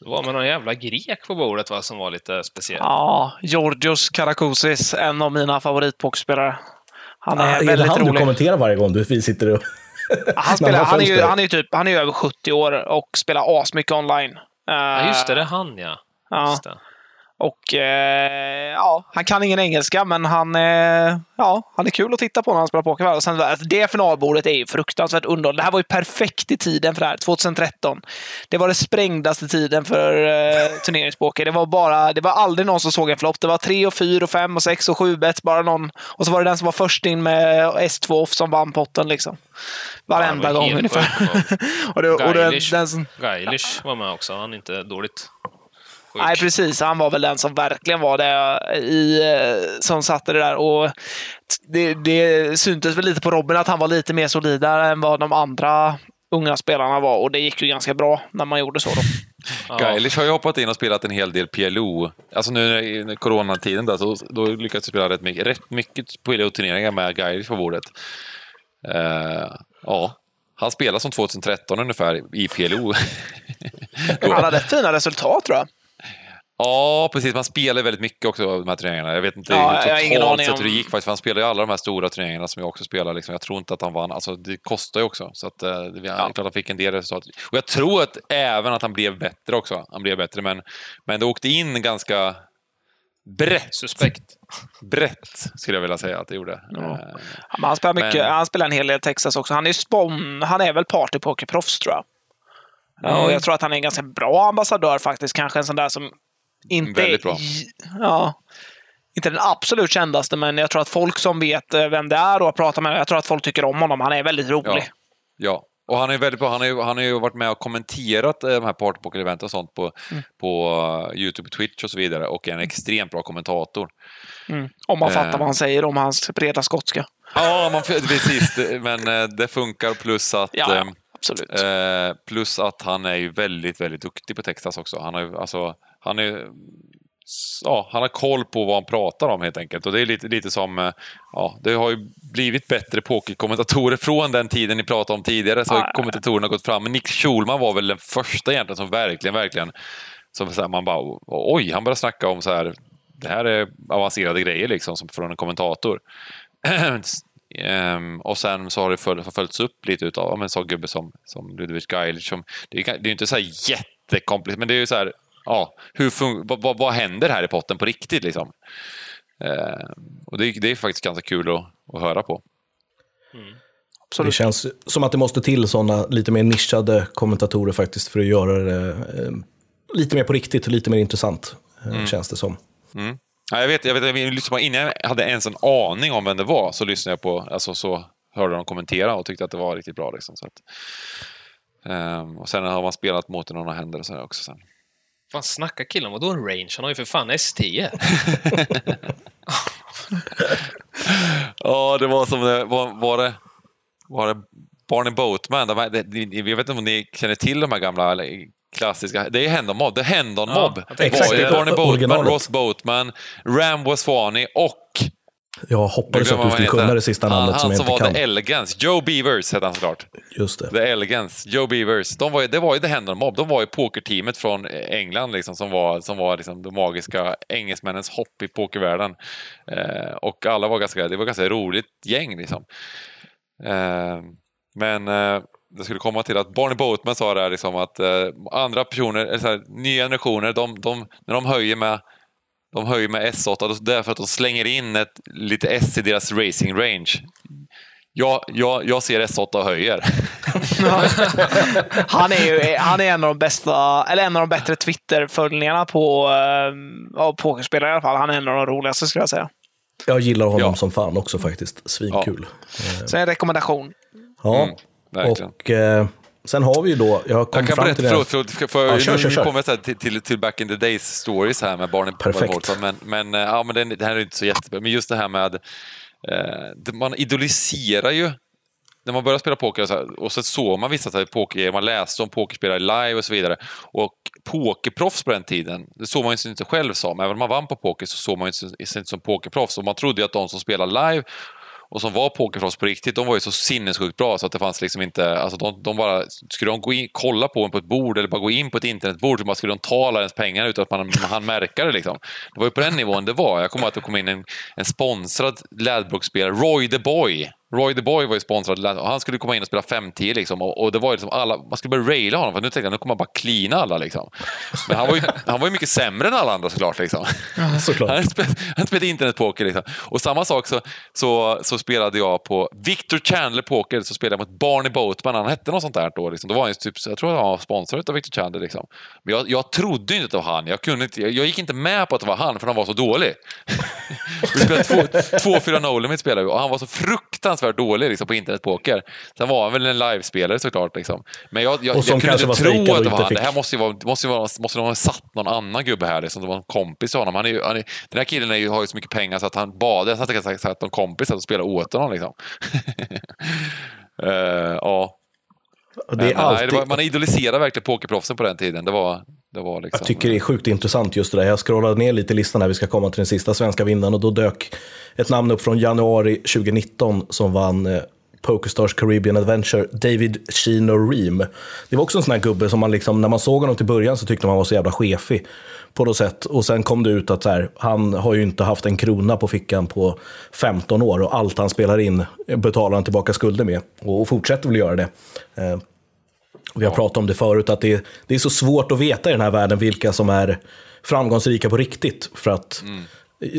Det var med någon jävla grek på bordet va, som var lite speciell. Ja, Georgios Karakousis, en av mina favoritpokerspelare. Han är Ah, är det väldigt han du rolig. kommenterar varje gång du, sitter och... Han, spelar, han, är ju, han, är ju typ, han är ju över 70 år och spelar asmycket online. Ja, just det, Eh, det är han ja. Ja. Och eh, ja, han kan ingen engelska, men han, eh, ja, han är kul att titta på när han spelar poker. Och sen, alltså, det finalbordet är ju fruktansvärt underhållande. Det här var ju perfekt i tiden för det här, 2013. Det var det sprängdaste tiden för eh, turneringspoker. Det var bara, det var aldrig någon som såg en flopp. Det var 3 och 4 och 5 och 6 och 7 bets, bara någon. Och så var det den som var först in med S2 off som vann potten liksom. Varenda Ja, gång ungefär. sjukt. och det, och den, Grealish. den som, Grealish var med också. Han är inte dåligt. Sjuk. Nej, precis. Han var väl den som verkligen var det i, eh, som satte det där. Och det, det syntes väl lite på Robin att han var lite mer solidare än vad de andra unga spelarna var. Och det gick ju ganska bra när man gjorde så. Då. Ja. Grealish har ju hoppat in och spelat en hel del PLO. Alltså nu i coronatiden då, så då lyckades jag spela rätt mycket, rätt mycket PLO-turneringar med Grealish på bordet. Eh, ja, han spelar som 2013 ungefär i PLO. Han hade fina resultat tror jag. Ja, precis. Man spelar väldigt mycket också av de här turneringarna. Jag vet inte Ja, hur jag totalt sett om- hur det gick faktiskt. Han spelar ju alla de här stora turneringarna som jag också spelar. Liksom. Jag tror inte att han vann. Alltså, det kostar ju också. Så att, eh, det är klart han fick en del resultat. Och jag tror att även att han blev bättre också. Han blev bättre, men, men det åkte in ganska brett. Suspekt. Brett, skulle jag vilja säga att det gjorde. Ja. Eh, Ja, han, spelar mycket, Men- han spelar en hel del Texas också. Han är, spon, han är väl partypokerproffs tror jag. Ja, och Mm. jag tror att han är en ganska bra ambassadör faktiskt. Kanske en sån där som inte Väldigt bra. är- Ja, inte den absolut kändaste, men jag tror att folk som vet eh, vem det är och har pratat med jag tror att folk tycker om honom. Han är väldigt rolig. Ja. Ja, och han är väldigt bra. Han har ju, han har ju varit med och kommenterat eh, de här partypoker-event och sånt på, Mm. på eh, YouTube, Twitch och så vidare och är en extremt bra kommentator. Mm. Om man Eh. fattar vad han säger om hans breda skotska. Ja, man, precis. Men det funkar plus att Ja, absolut. Eh, plus att han är ju väldigt, väldigt duktig på Texas också. Han har alltså, han är Ja, han har koll på vad han pratar om helt enkelt. Och det är lite, lite som, eh, ja, det har ju blivit bättre pokerkommentatorer från den tiden ni pratade om tidigare. Så har kommentatorerna gått fram. Men Nick Schulman var väl den första egentligen som verkligen, verkligen, som så här, man bara, oj, han börjar snacka om så här, det här är avancerade grejer liksom, som från en kommentator. Ehm, och sen så har det föl- följts upp lite utav ja, men gubbe som, som Ludvig. Som, det, är, det är ju inte så här jättekomplicerat, men det är ju så här, ja, hur vad, vad, vad händer här i potten på riktigt liksom? Ehm, och det, är- det är faktiskt ganska kul att, att höra på. Det känns som att det måste till sådana lite mer nischade kommentatorer faktiskt för att göra det eh, lite mer på riktigt, lite mer intressant, eh, känns det som. Ja, jag vet, jag vet, jag lyssnade på, innan jag hade ens en aning om vem det var så lyssnade jag på, alltså så hörde de kommentera och tyckte att det var riktigt bra. Liksom, så att, ehm, och sen har man spelat mot några händer och så också sen. Fan, snackar killen? Vadå en range? Han har ju för fan S10. Ja, det var som det var, var det, var det Barney Boatman? De här, det, det, jag vet inte om ni känner till de här gamla eller, klassiska. Det är Hendon Mob. The Hendon Ja, Mob. Det tänkte var ju det. Barney Boatman, Originalet. Ross Boatman, Rambo Swanee och... Jag hoppades att du skulle han kunna det sista Han- namnet som Han jag som inte var kan. The Elegance. Joe Beavers hette han såklart. Just det. The Elegance, Joe Beavers. De var ju, det var ju The Hendon Mob. De var ju pokerteamet från England liksom, som var, som var liksom de magiska engelsmännens hopp i pokervärlden. Eh, och alla var ganska, det var ganska roligt gäng liksom. Eh, men eh, det skulle komma till att Barney Boatman sa där liksom att eh, andra personer, eller så här, nya generationer, de, de, när de höjer med de höjer med S8, då- det är för att de slänger in ett, lite S i deras racing range. Jag, jag, jag ser S8 och höjer. Han är ju han är en av de bästa, eller en av de bättre Twitter-följningarna på av pokerspelare i alla fall. Han är en av de roligaste skulle jag säga. Jag gillar honom Ja. som fan också faktiskt. Svinkul. Så en rekommendation. Ja, Mm, verkligen. och eh, sen har vi ju då, jag har kommit Jag kan fram berätta, till förlåt, förlåt, för, för, Ja, kör, nu, kör, nu kör. kommer jag till, till, till back in the days stories här med barnen Perfekt. Bolton, men, men, eh, ja, men det, det här är inte så jättebra. Men just det här med, eh, man idoliserar ju när man börjar spela poker och så, här, och så såg man vissa så här poker, man läste om pokerspelare live och så vidare. Och pokerproffs på den tiden, det såg man ju inte själv som. Även om man vann på poker så såg man ju sig inte som pokerproffs. Och man trodde ju att de som spelade live och som var pokerproffs på riktigt, de var ju så sinnessjukt bra så att det fanns liksom inte, alltså de, de bara, skulle de gå in, kolla på en på ett bord eller bara gå in på ett internetbord så bara skulle de ta alla ens pengar utan att man, man hann märka det liksom. Det var ju på den nivån det var. Jag kommer ihåg att det kom in en, en sponsrad Ladbrokes-spelare, Roy the Boy. Roy the Boy var ju sponsrad och han skulle komma in och spela 5-10 liksom. Och, och det var ju liksom alla, man skulle börja raila honom för nu tänkte jag nu kommer man bara cleana alla liksom. Men han var ju, han var ju mycket sämre än alla andra såklart liksom. Såklart. Han spelade, han spelade internetpoker liksom. Och samma sak så, så, så spelade jag på Victor Chandler Poker, så spelade jag mot Barney Boatman, han hette något sånt där då. Liksom. Då var han ju typ, jag tror han var sponsrad av Victor Chandler. Liksom. Men jag, jag trodde inte att det var han. Jag, kunde inte, jag, jag gick inte med på att det var han, för han var så dålig. Vi spelade två, två fyra no limit spelade vi, och han var så fruktansvärt dålig liksom, på internetpoker. Sen var han väl en livespelare såklart. Liksom. Men jag, jag, jag kunde inte tro att det var han. fick- Det här måste ju vara, måste ju vara, måste ha satt någon annan gubbe här, liksom, som var en kompis till honom. Han är, ju- han är, den här killen är ju, har ju så mycket pengar så att han bad, jag satt satt någon kompis att spela åt honom. Liksom. Eh, ja. Det Men, alltid, det var, man idoliserade verkligen pokerproffsen på den tiden. Det det var liksom, Jag tycker det är sjukt intressant just det där. Jag scrollade ner lite i listan här, vi ska komma till den sista svenska vinnaren och då dök ett namn upp från januari 2019 som vann eh, Pokerstars Caribbean Adventure, David Chino Ream. Det var också en sån här gubbe som man liksom, när man såg honom till början så tyckte man var så jävla chefig på något sätt. Och sen kom det ut att så här, han har ju inte haft en krona på fickan på 15 år och allt han spelar in betalar han tillbaka skulder med och, och fortsätter väl göra det. Eh, vi har pratat om det förut, att det, det är så svårt att veta i den här världen vilka som är framgångsrika på riktigt. För att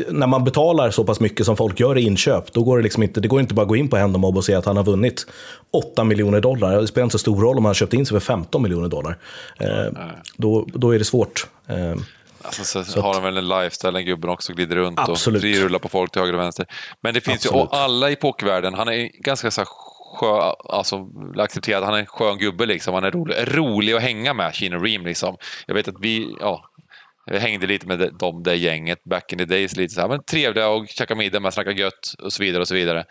när man betalar så pass mycket som folk gör i inköp, då går det liksom inte, det går inte bara att gå in på Hendomob och se att han har vunnit 8 miljoner dollar. Det spelar inte så stor roll om han har köpt in sig för 15 miljoner dollar. Eh, då, då är det svårt. Eh, Alltså, så, har de väl en lifestyle, den gubben också, glider runt Absolut. och frirullar på folk till höger och vänster. Men det finns ju, Absolut. och alla i pokervärlden, han är ganska så här skö, alltså accepterad, han är en skön gubbe liksom. Han är rolig, rolig att hänga med, Kino Ream liksom. Jag vet att vi, ja, jag hängde lite med dem, det gänget back in the days, lite så här, men trevliga och käka middag med, snacka gött och så vidare och så vidare.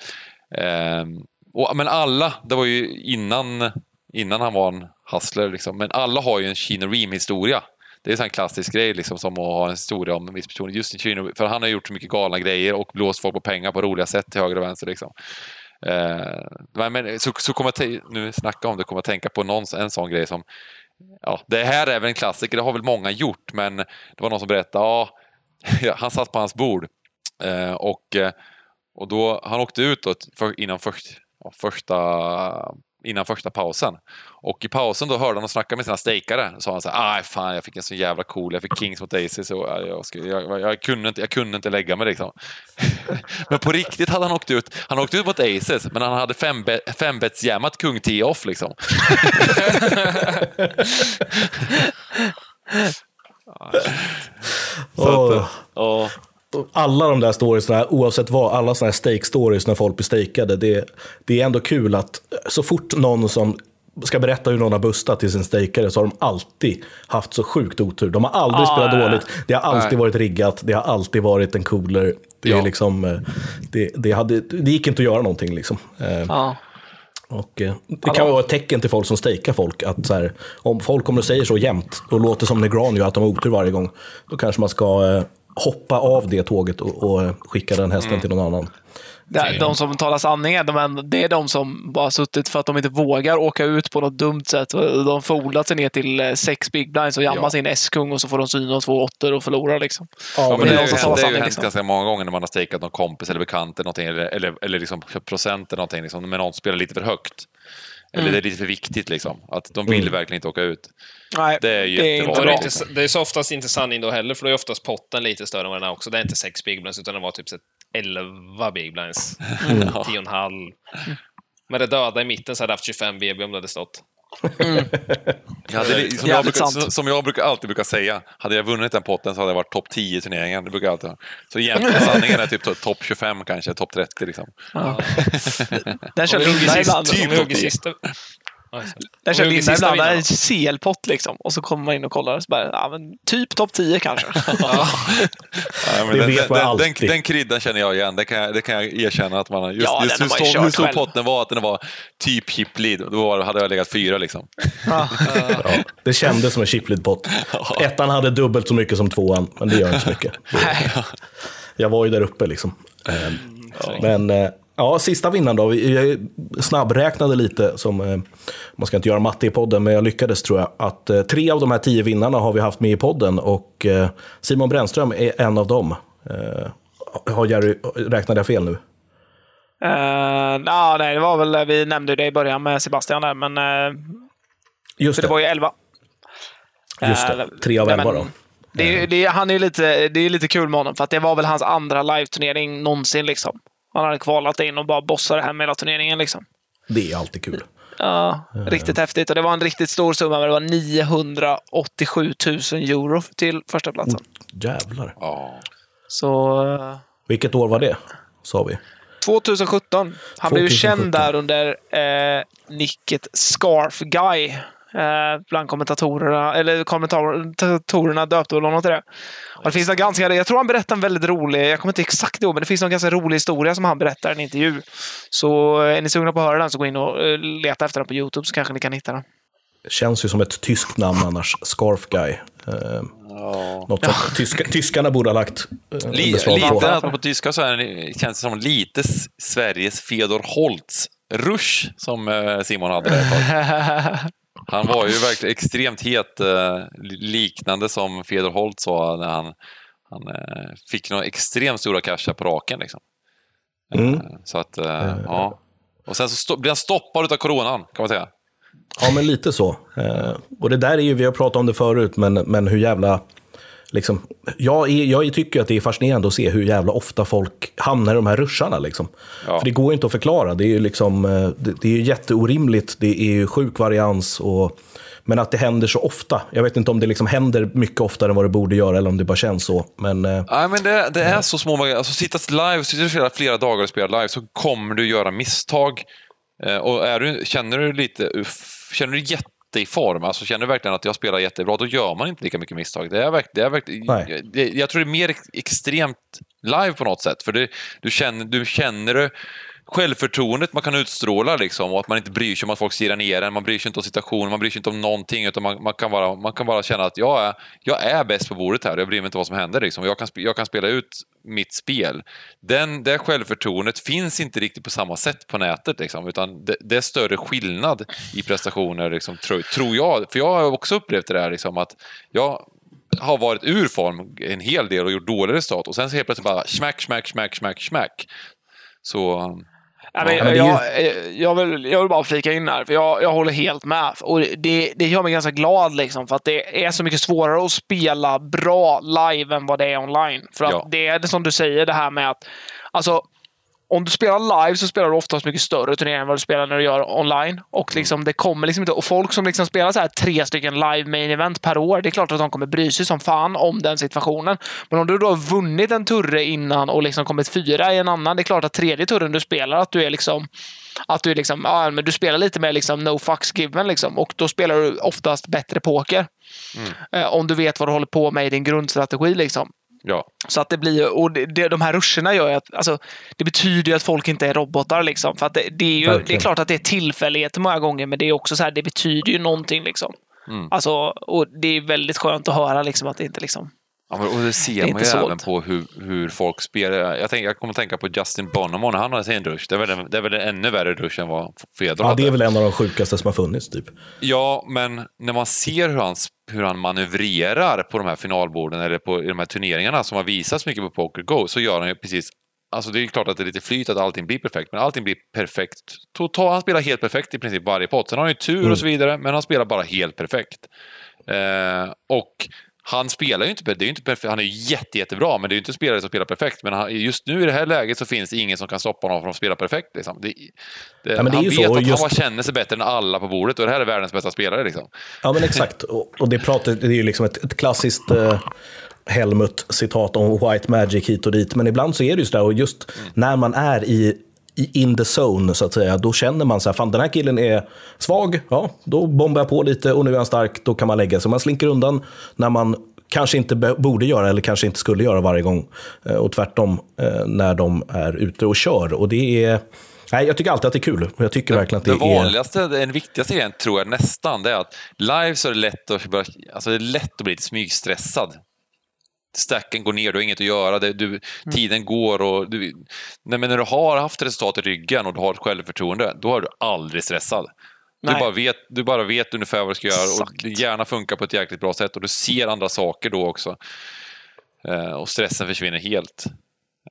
Ehm, och, men alla, det var ju innan, innan han var en hustler liksom, men alla har ju en Kino Ream historia. Det är en sån här klassisk grej liksom, som att ha en historia om en viss person. Just Chino, för han har gjort så mycket galna grejer och blåst folk på pengar på roliga sätt till höger och vänster. Liksom. Eh, men, så, så kommer jag nu snacka om det, kommer jag tänka på någon, en sån grej som Ja, det här är väl en klassiker, det har väl många gjort, men det var någon som berättade, ja, han satt på hans bord eh, och, eh, och då, han åkte ut då, för, innan, först, ja, första, innan första pausen. Och i pausen då hörde han och snackade med sina stakare. Så sa han så här, fan jag fick en så jävla cool, jag fick kings mot aces och jag, skulle- jag, jag, kunde inte, jag kunde inte lägga mig liksom. men på riktigt hade han åkt ut, han åkte ut mot aces, men han hade fembet- fembetsjammat kung 10 off liksom. Så att, alla de där storiesna, oavsett vad, alla sådana här stake stories när folk blir stakade, det, det är ändå kul att så fort någon som ska berätta hur någon har bustat till sin stakare så har de alltid haft så sjukt otur. De har aldrig Ah, spelat ja. dåligt, det har alltid Nej. varit riggat, det har alltid varit en cooler. Det, är Ja. liksom, eh, det, det, hade, det gick inte att göra någonting. Liksom. Eh, Ja. Och, eh, det kan vara ett tecken till folk som stakar folk. Att så här, om folk kommer och säger så jämt och låter som Negran gör, att de har otur varje gång, då kanske man ska eh, hoppa av det tåget och, och skicka den hästen till någon annan. Det- De som talar sanning det är de som bara suttit för att de inte vågar åka ut på något dumt sätt. De får odlat sig ner till eh, sex big blinds och jamma Ja. sin S-kung och så får de syn och två åttor och förlorar. Liksom. Ja, men det det, är har de ju som hänt, talar det har ju hänt liksom. ganska många gånger när man har stakeat någon kompis eller bekant eller någonting, eller, eller, eller liksom procent eller någonting, liksom, men någon spelar lite för högt. Eller Mm. det är lite för viktigt liksom. Att de vill verkligen inte åka ut. Nej, Det är ju det är inte Och det, är så oftast inte sanning då heller, för då är oftast potten lite större än vad den är också. Det är inte sex big blinds, utan det var typ så 11 big blinds. Mm. 10,5. Med det döda i mitten så hade jag haft 25 BB om det hade stått. Mm. Hade, som, jag brukar, som, jag brukar, alltid brukar säga, hade jag vunnit den potten så hade jag varit topp 10 i turneringen. Det brukar alltid, så egentligen sanningen är typ topp 25 kanske, topp 30 liksom. Ja. den kör Lugge sist. Typ där kör vinna ibland, där är en CL-pott liksom. Och så kommer man in och kollar och så bara, ja, men typ topp 10 kanske. den, kryddan känner jag igen, det kan jag, det kan jag erkänna att man. Just, ja, just hur, stor, hur stor potten var, att den var typ chiplead, då hade jag legat fyra liksom. ja. det kändes som en chiplead-pott. Ettan hade dubbelt så mycket som tvåan, men det gör inte så mycket. Jag var ju där uppe liksom. Mm, eh, men eh, ja, sista vinnaren då. Jag snabbräknade lite, som, eh, man ska inte göra matte i podden, men jag lyckades tror jag. Att eh, tre av de här tio vinnarna har vi haft med i podden och eh, Simon Brännström är en av dem. Har Jerry, räknade jag fel nu? Uh, nah, nej, det var väl, vi nämnde det i början med Sebastian där, men uh, Just det, det var ju 11. just det. Tre av elva men då. Det, är- det, han är lite, det är lite kul med honom, för det var väl hans andra live-turnering någonsin. Liksom. Han hade kvalat in och bara bossade hem hela turneringen. Liksom. Det är alltid kul. Ja, riktigt häftigt. Och det var en riktigt stor summa, men det var 987 000 euro till första platsen. Jävlar. Ja. Så eh, Vilket år var det, sa vi? 2017. Han blev ju 2017. känd där under eh, nicket Scarf Guy. Eh, bland kommentatorerna, eller kommentatorerna döpte väl honom till det. Och det finns en ganska, jag tror han berättar en väldigt rolig, jag kommer inte exakt ihåg, men det finns en ganska rolig historia som han berättar i en intervju. Så är ni sugna på att höra den så gå in och eh, leta efter den på YouTube så kanske ni kan hitta den. Känns ju som ett tyskt namn annars. Scarf Guy. Eh, något som tyska, tyskarna borde ha lagt eh, på. lite på tyska så är det, känns det som lite Sveriges Fedor Holtz. Rush, som eh, Simon hade där. Han var ju verkligen extremt het, eh, liknande som Fedor Holtz sa när han, han eh, fick några extremt stora cash på raken. Liksom. Mm. Eh, Så att, ja. Och sen så blev han stoppad av coronan, kan man säga. Ja, men lite så. Och det där är ju, vi har pratat om det förut, men, men hur jävla... Liksom, jag, är, jag tycker att det är fascinerande att se hur jävla ofta folk hamnar i de här ruscharna. Liksom. Ja. För det går ju inte att förklara. Det är ju liksom, eh, det, det är jätteorimligt, det är ju sjuk varians. Och, men att det händer så ofta. Jag vet inte om det liksom händer mycket oftare än vad det borde göra, eller om det bara känns så. Men eh, Nej, men det, det är så små alltså, Sitta live, sitter du flera, flera dagar och spelar live så kommer du göra misstag. Eh, och är du, känner du lite, känner du jätte i form, alltså känner du verkligen att jag spelar jättebra, då gör man inte lika mycket misstag. Det är verkligen, det är Nej. det, jag tror det är mer ex, extremt live på något sätt, för det, du känner, du känner det självförtroendet man kan utstråla liksom, och att man inte bryr sig om att folk stirrar ner en, man bryr sig inte om situationen, man bryr sig inte om någonting, utan man, man, kan, bara, man kan bara känna att jag är, jag är bäst på bordet här, jag bryr mig inte vad som händer. Liksom. Jag, kan, jag kan spela ut mitt spel. Den, det självförtroendet finns inte riktigt på samma sätt på nätet, liksom, utan det, det är större skillnad i prestationer, liksom, tror, tror jag. För jag har också upplevt det där, liksom, att jag har varit ur form en hel del och gjort dåliga resultat och sen så helt plötsligt bara smack, smack, smack, smack, smack. Så... Um, Ja, men, men det är jag, jag, vill, jag vill bara flika in här, för jag, jag håller helt med. Och det, det gör mig ganska glad, liksom, för att det är så mycket svårare att spela bra live än vad det är online. För att Ja. det är det som du säger, det här med att alltså, om du spelar live så spelar du oftast mycket större turneringar än vad du spelar när du gör online. Och liksom, det kommer liksom inte, och folk som liksom spelar så här tre stycken live main event per år, det är klart att de kommer bry sig som fan om den situationen. Men om du då har vunnit en turre innan och liksom kommit fyra i en annan, det är klart att tredje turren du spelar, att du är liksom att du är liksom, ja, men du spelar lite mer liksom no fucks given liksom. Och då spelar du oftast bättre poker. Eh, om du vet vad du håller på med i din grundstrategi liksom. Ja. Så att det blir, och det, det, de här ruscherna gör ju att, alltså, det betyder ju att folk inte är robotar liksom. För att det, det är ju, Verkligen. det är klart att det är tillfälligheter många gånger, men det är också så här, det betyder ju någonting liksom. Mm. Alltså, och det är väldigt skönt att höra liksom att det inte liksom, Ja, men, och det ser är man inte ju även på hur, hur folk spelar. Jag, tänker, jag kommer att tänka på Justin Bonomo när han hade sin rush. Det är väl, en- det är väl en ännu värre rush än vad Fedor ja, hade. det är väl en av de sjukaste som har funnits. Typ. Ja, men när man ser hur han, hur han manövrerar på de här finalborden eller på i de här turneringarna som har visats mycket på Poker Go så gör han ju precis Alltså det är klart att det är lite flyt att allting blir perfekt, men allting blir perfekt. Total, han spelar helt perfekt i princip varje pott. Sen har han ju tur och så vidare, men han spelar bara helt perfekt. Eh, och han spelar ju inte, det är inte perfekt, han är jätte, jättebra, men det är ju inte en spelare som spelar perfekt. Men han, just nu i det här läget så finns det ingen som kan stoppa honom från att spela perfekt. Liksom. Det, det, Ja, men det är han vet så, att just- han känner sig bättre än alla på bordet och det här är världens bästa spelare. Liksom. Ja, men exakt. Och, och det, pratar, det är ju liksom ett, ett klassiskt eh, Helmut-citat om white magic hit och dit. Men ibland så är det ju sådär, och just när man är i in the zone, så att säga, då känner man så här, fan den här killen är svag, ja, då bombar jag på lite och nu är han stark, då kan man lägga sig. Man slinker undan när man kanske inte borde göra eller kanske inte skulle göra varje gång. Eh, och tvärtom eh, när de är ute och kör. Och det är... Nej, jag tycker alltid att det är kul. Jag tycker verkligen att det är... vanligaste, den viktigaste grejen tror jag nästan, det är att live så är det lätt att, alltså det är lätt att bli lite smygstressad. Stacken går ner, du har inget att göra, det, du, tiden går och... Du, nej, men när du har haft resultat i ryggen och du har ett självförtroende, då är du aldrig stressad. Du Nej. bara, vet, du bara vet ungefär vad du ska göra och Exakt. det gärna funkar på ett jäkligt bra sätt och du ser andra saker då också. Eh, och stressen försvinner helt.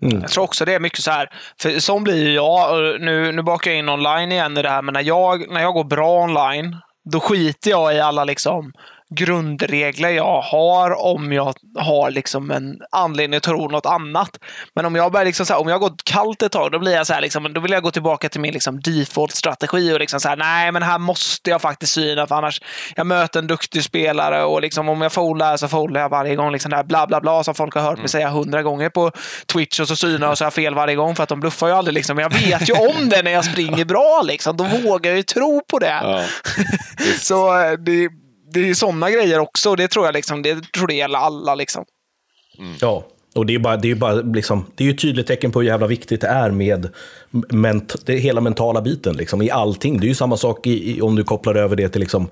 Jag tror också det är mycket så här, för sån blir ju jag, och nu, nu bakar jag in online igen i det här, men när jag, när jag går bra online, då skiter jag i alla liksom grundregler jag har om jag har liksom en anledning att tro något annat. Men om jag börjar liksom så här, om jag har gått kallt ett tag, då blir jag så här, liksom, då vill jag gå tillbaka till min liksom default-strategi och liksom så här, nej, men här måste jag faktiskt syna, för annars jag möter en duktig spelare och liksom om jag folar så folar jag varje gång. Liksom det här bla bla bla som folk har hört mig säga hundra gånger på Twitch och så synar och så har jag fel varje gång för att de bluffar ju aldrig. Liksom. Men jag vet ju om det när jag springer bra, liksom. då vågar jag ju tro på det. Ja. Så eh, det, det är ju sådana grejer också. och Det tror jag liksom, det tror det gäller alla. Liksom. Ja, och det är, bara, det, är bara liksom, det är ju ett tydligt tecken på hur jävla viktigt det är med ment, det, hela mentala biten liksom, i allting. Det är ju samma sak i, i, om du kopplar över det till liksom,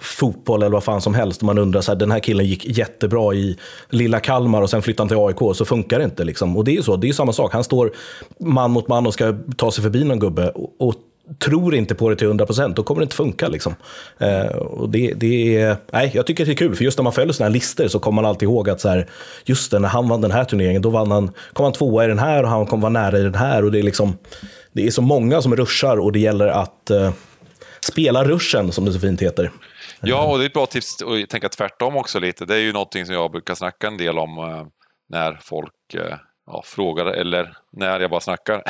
fotboll eller vad fan som helst. Man undrar så här, den här killen gick jättebra i lilla Kalmar och sen flyttade han till AIK, så funkar det inte. Liksom. Och det är ju så, det är ju samma sak. Han står man mot man och ska ta sig förbi någon gubbe. Och, och tror inte på det till 100%, då kommer det inte funka. Liksom. Eh, och det, det är, nej, jag tycker det är kul, för just när man följer sådana här listor så kommer man alltid ihåg att så här, just det, när han vann den här turneringen, då vann han, kom han tvåa i den här och han kom vara nära i den här. Och det, är liksom, det är så många som ruschar och det gäller att eh, spela ruschen, som det så fint heter. Ja, och det är ett bra tips att tänka tvärtom också lite. Det är ju någonting som jag brukar snacka en del om eh, när folk eh, ja, frågar eller när jag bara snackar.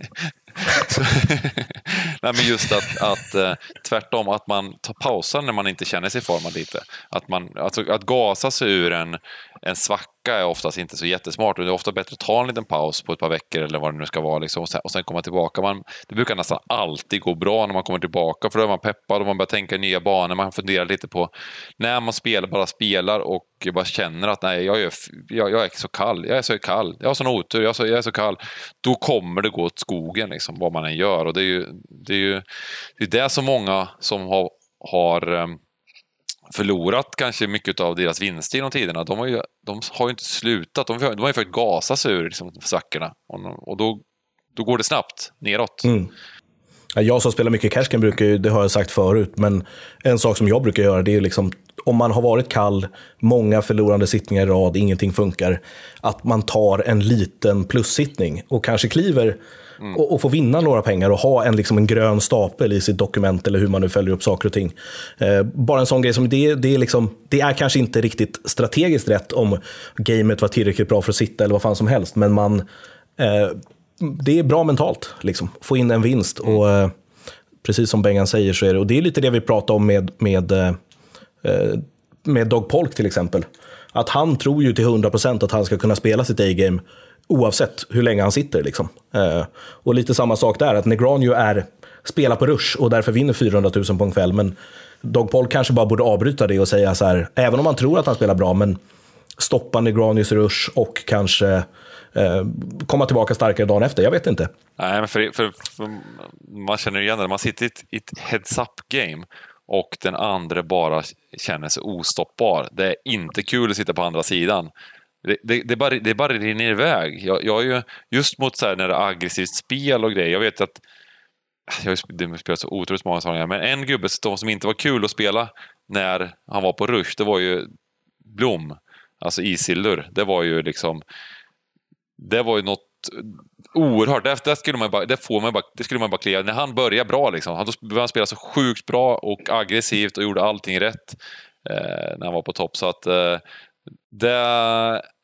Så, Nej, men just att, att eh, tvärtom, att man tar pauser när man inte känner sig formad lite. Att, man, alltså, att gasa sig ur en, en svacka är oftast inte så jättesmart. och Det är ofta bättre att ta en liten paus på ett par veckor eller vad det nu ska vara liksom, och, sen, och sen komma tillbaka. Man, det brukar nästan alltid gå bra när man kommer tillbaka för då är man peppad och man börjar tänka i nya banor. Man funderar lite på när man spelar, bara spelar och bara känner att nej, jag är, jag, jag är så kall, jag är så kall, jag har sån otur, jag är så, jag är så kall. Då kommer det gå åt skogen liksom, vad man än gör. Och det är ju det, är ju, det, är det som många som har, har ehm, förlorat kanske mycket av deras vinster genom tiderna. De har ju, de har ju inte slutat. De, de har ju försökt gasa sig ur liksom, svackorna. Och, och då, då går det snabbt neråt. Mm. Jag som spelar mycket cashgame brukar ju, det har jag sagt förut, men en sak som jag brukar göra det är liksom om man har varit kall, många förlorande sittningar i rad, ingenting funkar, att man tar en liten plussittning och kanske kliver mm. och, och får vinna några pengar och ha en, liksom en grön stapel i sitt dokument eller hur man nu följer upp saker och ting. Eh, bara en sån grej som det, det, är liksom, det är kanske inte riktigt strategiskt rätt om gamet var tillräckligt bra för att sitta eller vad fan som helst, men man, eh, det är bra mentalt, liksom, få in en vinst. Mm. och eh, Precis som Bengan säger så är det, och det är lite det vi pratar om med, med eh, Eh, med Dog Polk till exempel. Att han tror ju till 100% att han ska kunna spela sitt A-game oavsett hur länge han sitter. Liksom. Eh, och lite samma sak där, att Negranio är, spelar på rush och därför vinner 400 000 på en kväll. Men Dog Paul kanske bara borde avbryta det och säga så här, även om man tror att han spelar bra, men stoppa Negranius rush och kanske eh, komma tillbaka starkare dagen efter. Jag vet inte. Nej, men för, för, för man känner igen det, man sitter i ett, ett heads-up-game och den andra bara känner sig ostoppbar. Det är inte kul att sitta på andra sidan. Det, det, det, bara, det bara rinner iväg. Jag, jag är ju, just mot så här, när det är aggressivt spel och grejer, jag vet att jag har spelat så otroligt många sådana, men en gubbe som inte var kul att spela när han var på rush, det var ju Blom, alltså Isildur. Det var ju liksom, det var ju något oerhört. Det, det, skulle man bara, det, får man bara, det skulle man bara klia. När han började bra, liksom, han, då började han spela så sjukt bra och aggressivt och gjorde allting rätt eh, när han var på topp. Så att eh, det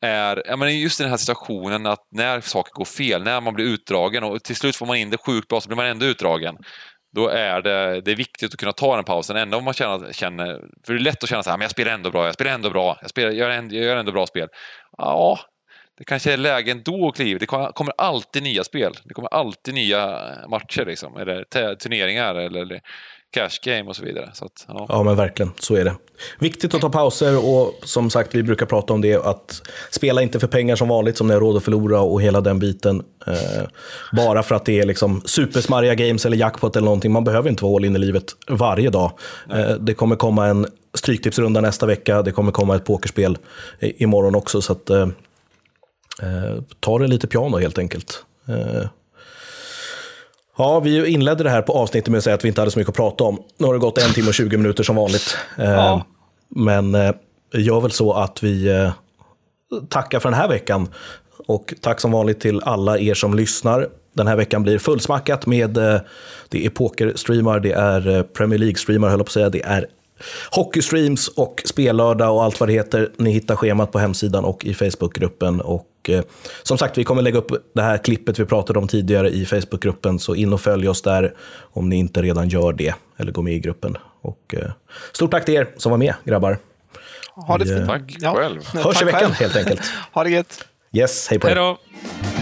är ja, men just den här situationen att när saker går fel, när man blir utdragen och till slut får man in det sjukt bra så blir man ändå utdragen. Då är det, det är viktigt att kunna ta den pausen, ändå om man känner, känner för det är lätt att känna så här, men jag spelar ändå bra, jag spelar ändå bra, jag, spelar, jag, gör, ändå, jag gör ändå bra spel. Ja, det kanske är läge ändå att kliva. Det kommer alltid nya spel. Det kommer alltid nya matcher, liksom. eller turneringar eller cash game och så vidare. Så att, ja. ja. men verkligen. Så är det. Viktigt att ta pauser och som sagt, vi brukar prata om det, att spela inte för pengar som vanligt, som ni har råd att förlora och hela den biten. Eh, bara för att det är liksom supersmarriga games eller jackpot eller någonting. Man behöver inte vara all in i livet varje dag. Eh, det kommer komma en stryktipsrunda nästa vecka, det kommer komma ett pokerspel imorgon också. Så att, eh, Eh, ta det lite piano helt enkelt. Eh, ja, vi inledde det här på avsnittet med att säga att vi inte hade så mycket att prata om. Nu har det gått en timme och 20 minuter som vanligt. Eh, ja. Men eh, gör väl så att vi eh, tackar för den här veckan. Och tack som vanligt till alla er som lyssnar. Den här veckan blir fullsmackat med eh, det är pokerstreamar, det är eh, Premier League-streamar, höll jag på att säga, det är hockeystreams och spellördag och allt vad det heter. Ni hittar schemat på hemsidan och i Facebookgruppen. Och eh, som sagt, vi kommer lägga upp det här klippet vi pratade om tidigare i Facebookgruppen, så in och följ oss där om ni inte redan gör det, eller går med i gruppen. Och, eh, stort tack till er som var med, grabbar. Ha det fint. Tack Ja. själv. Hörs i Tack veckan själv. helt enkelt. Ha det gött. Yes, hej på er. Hej då!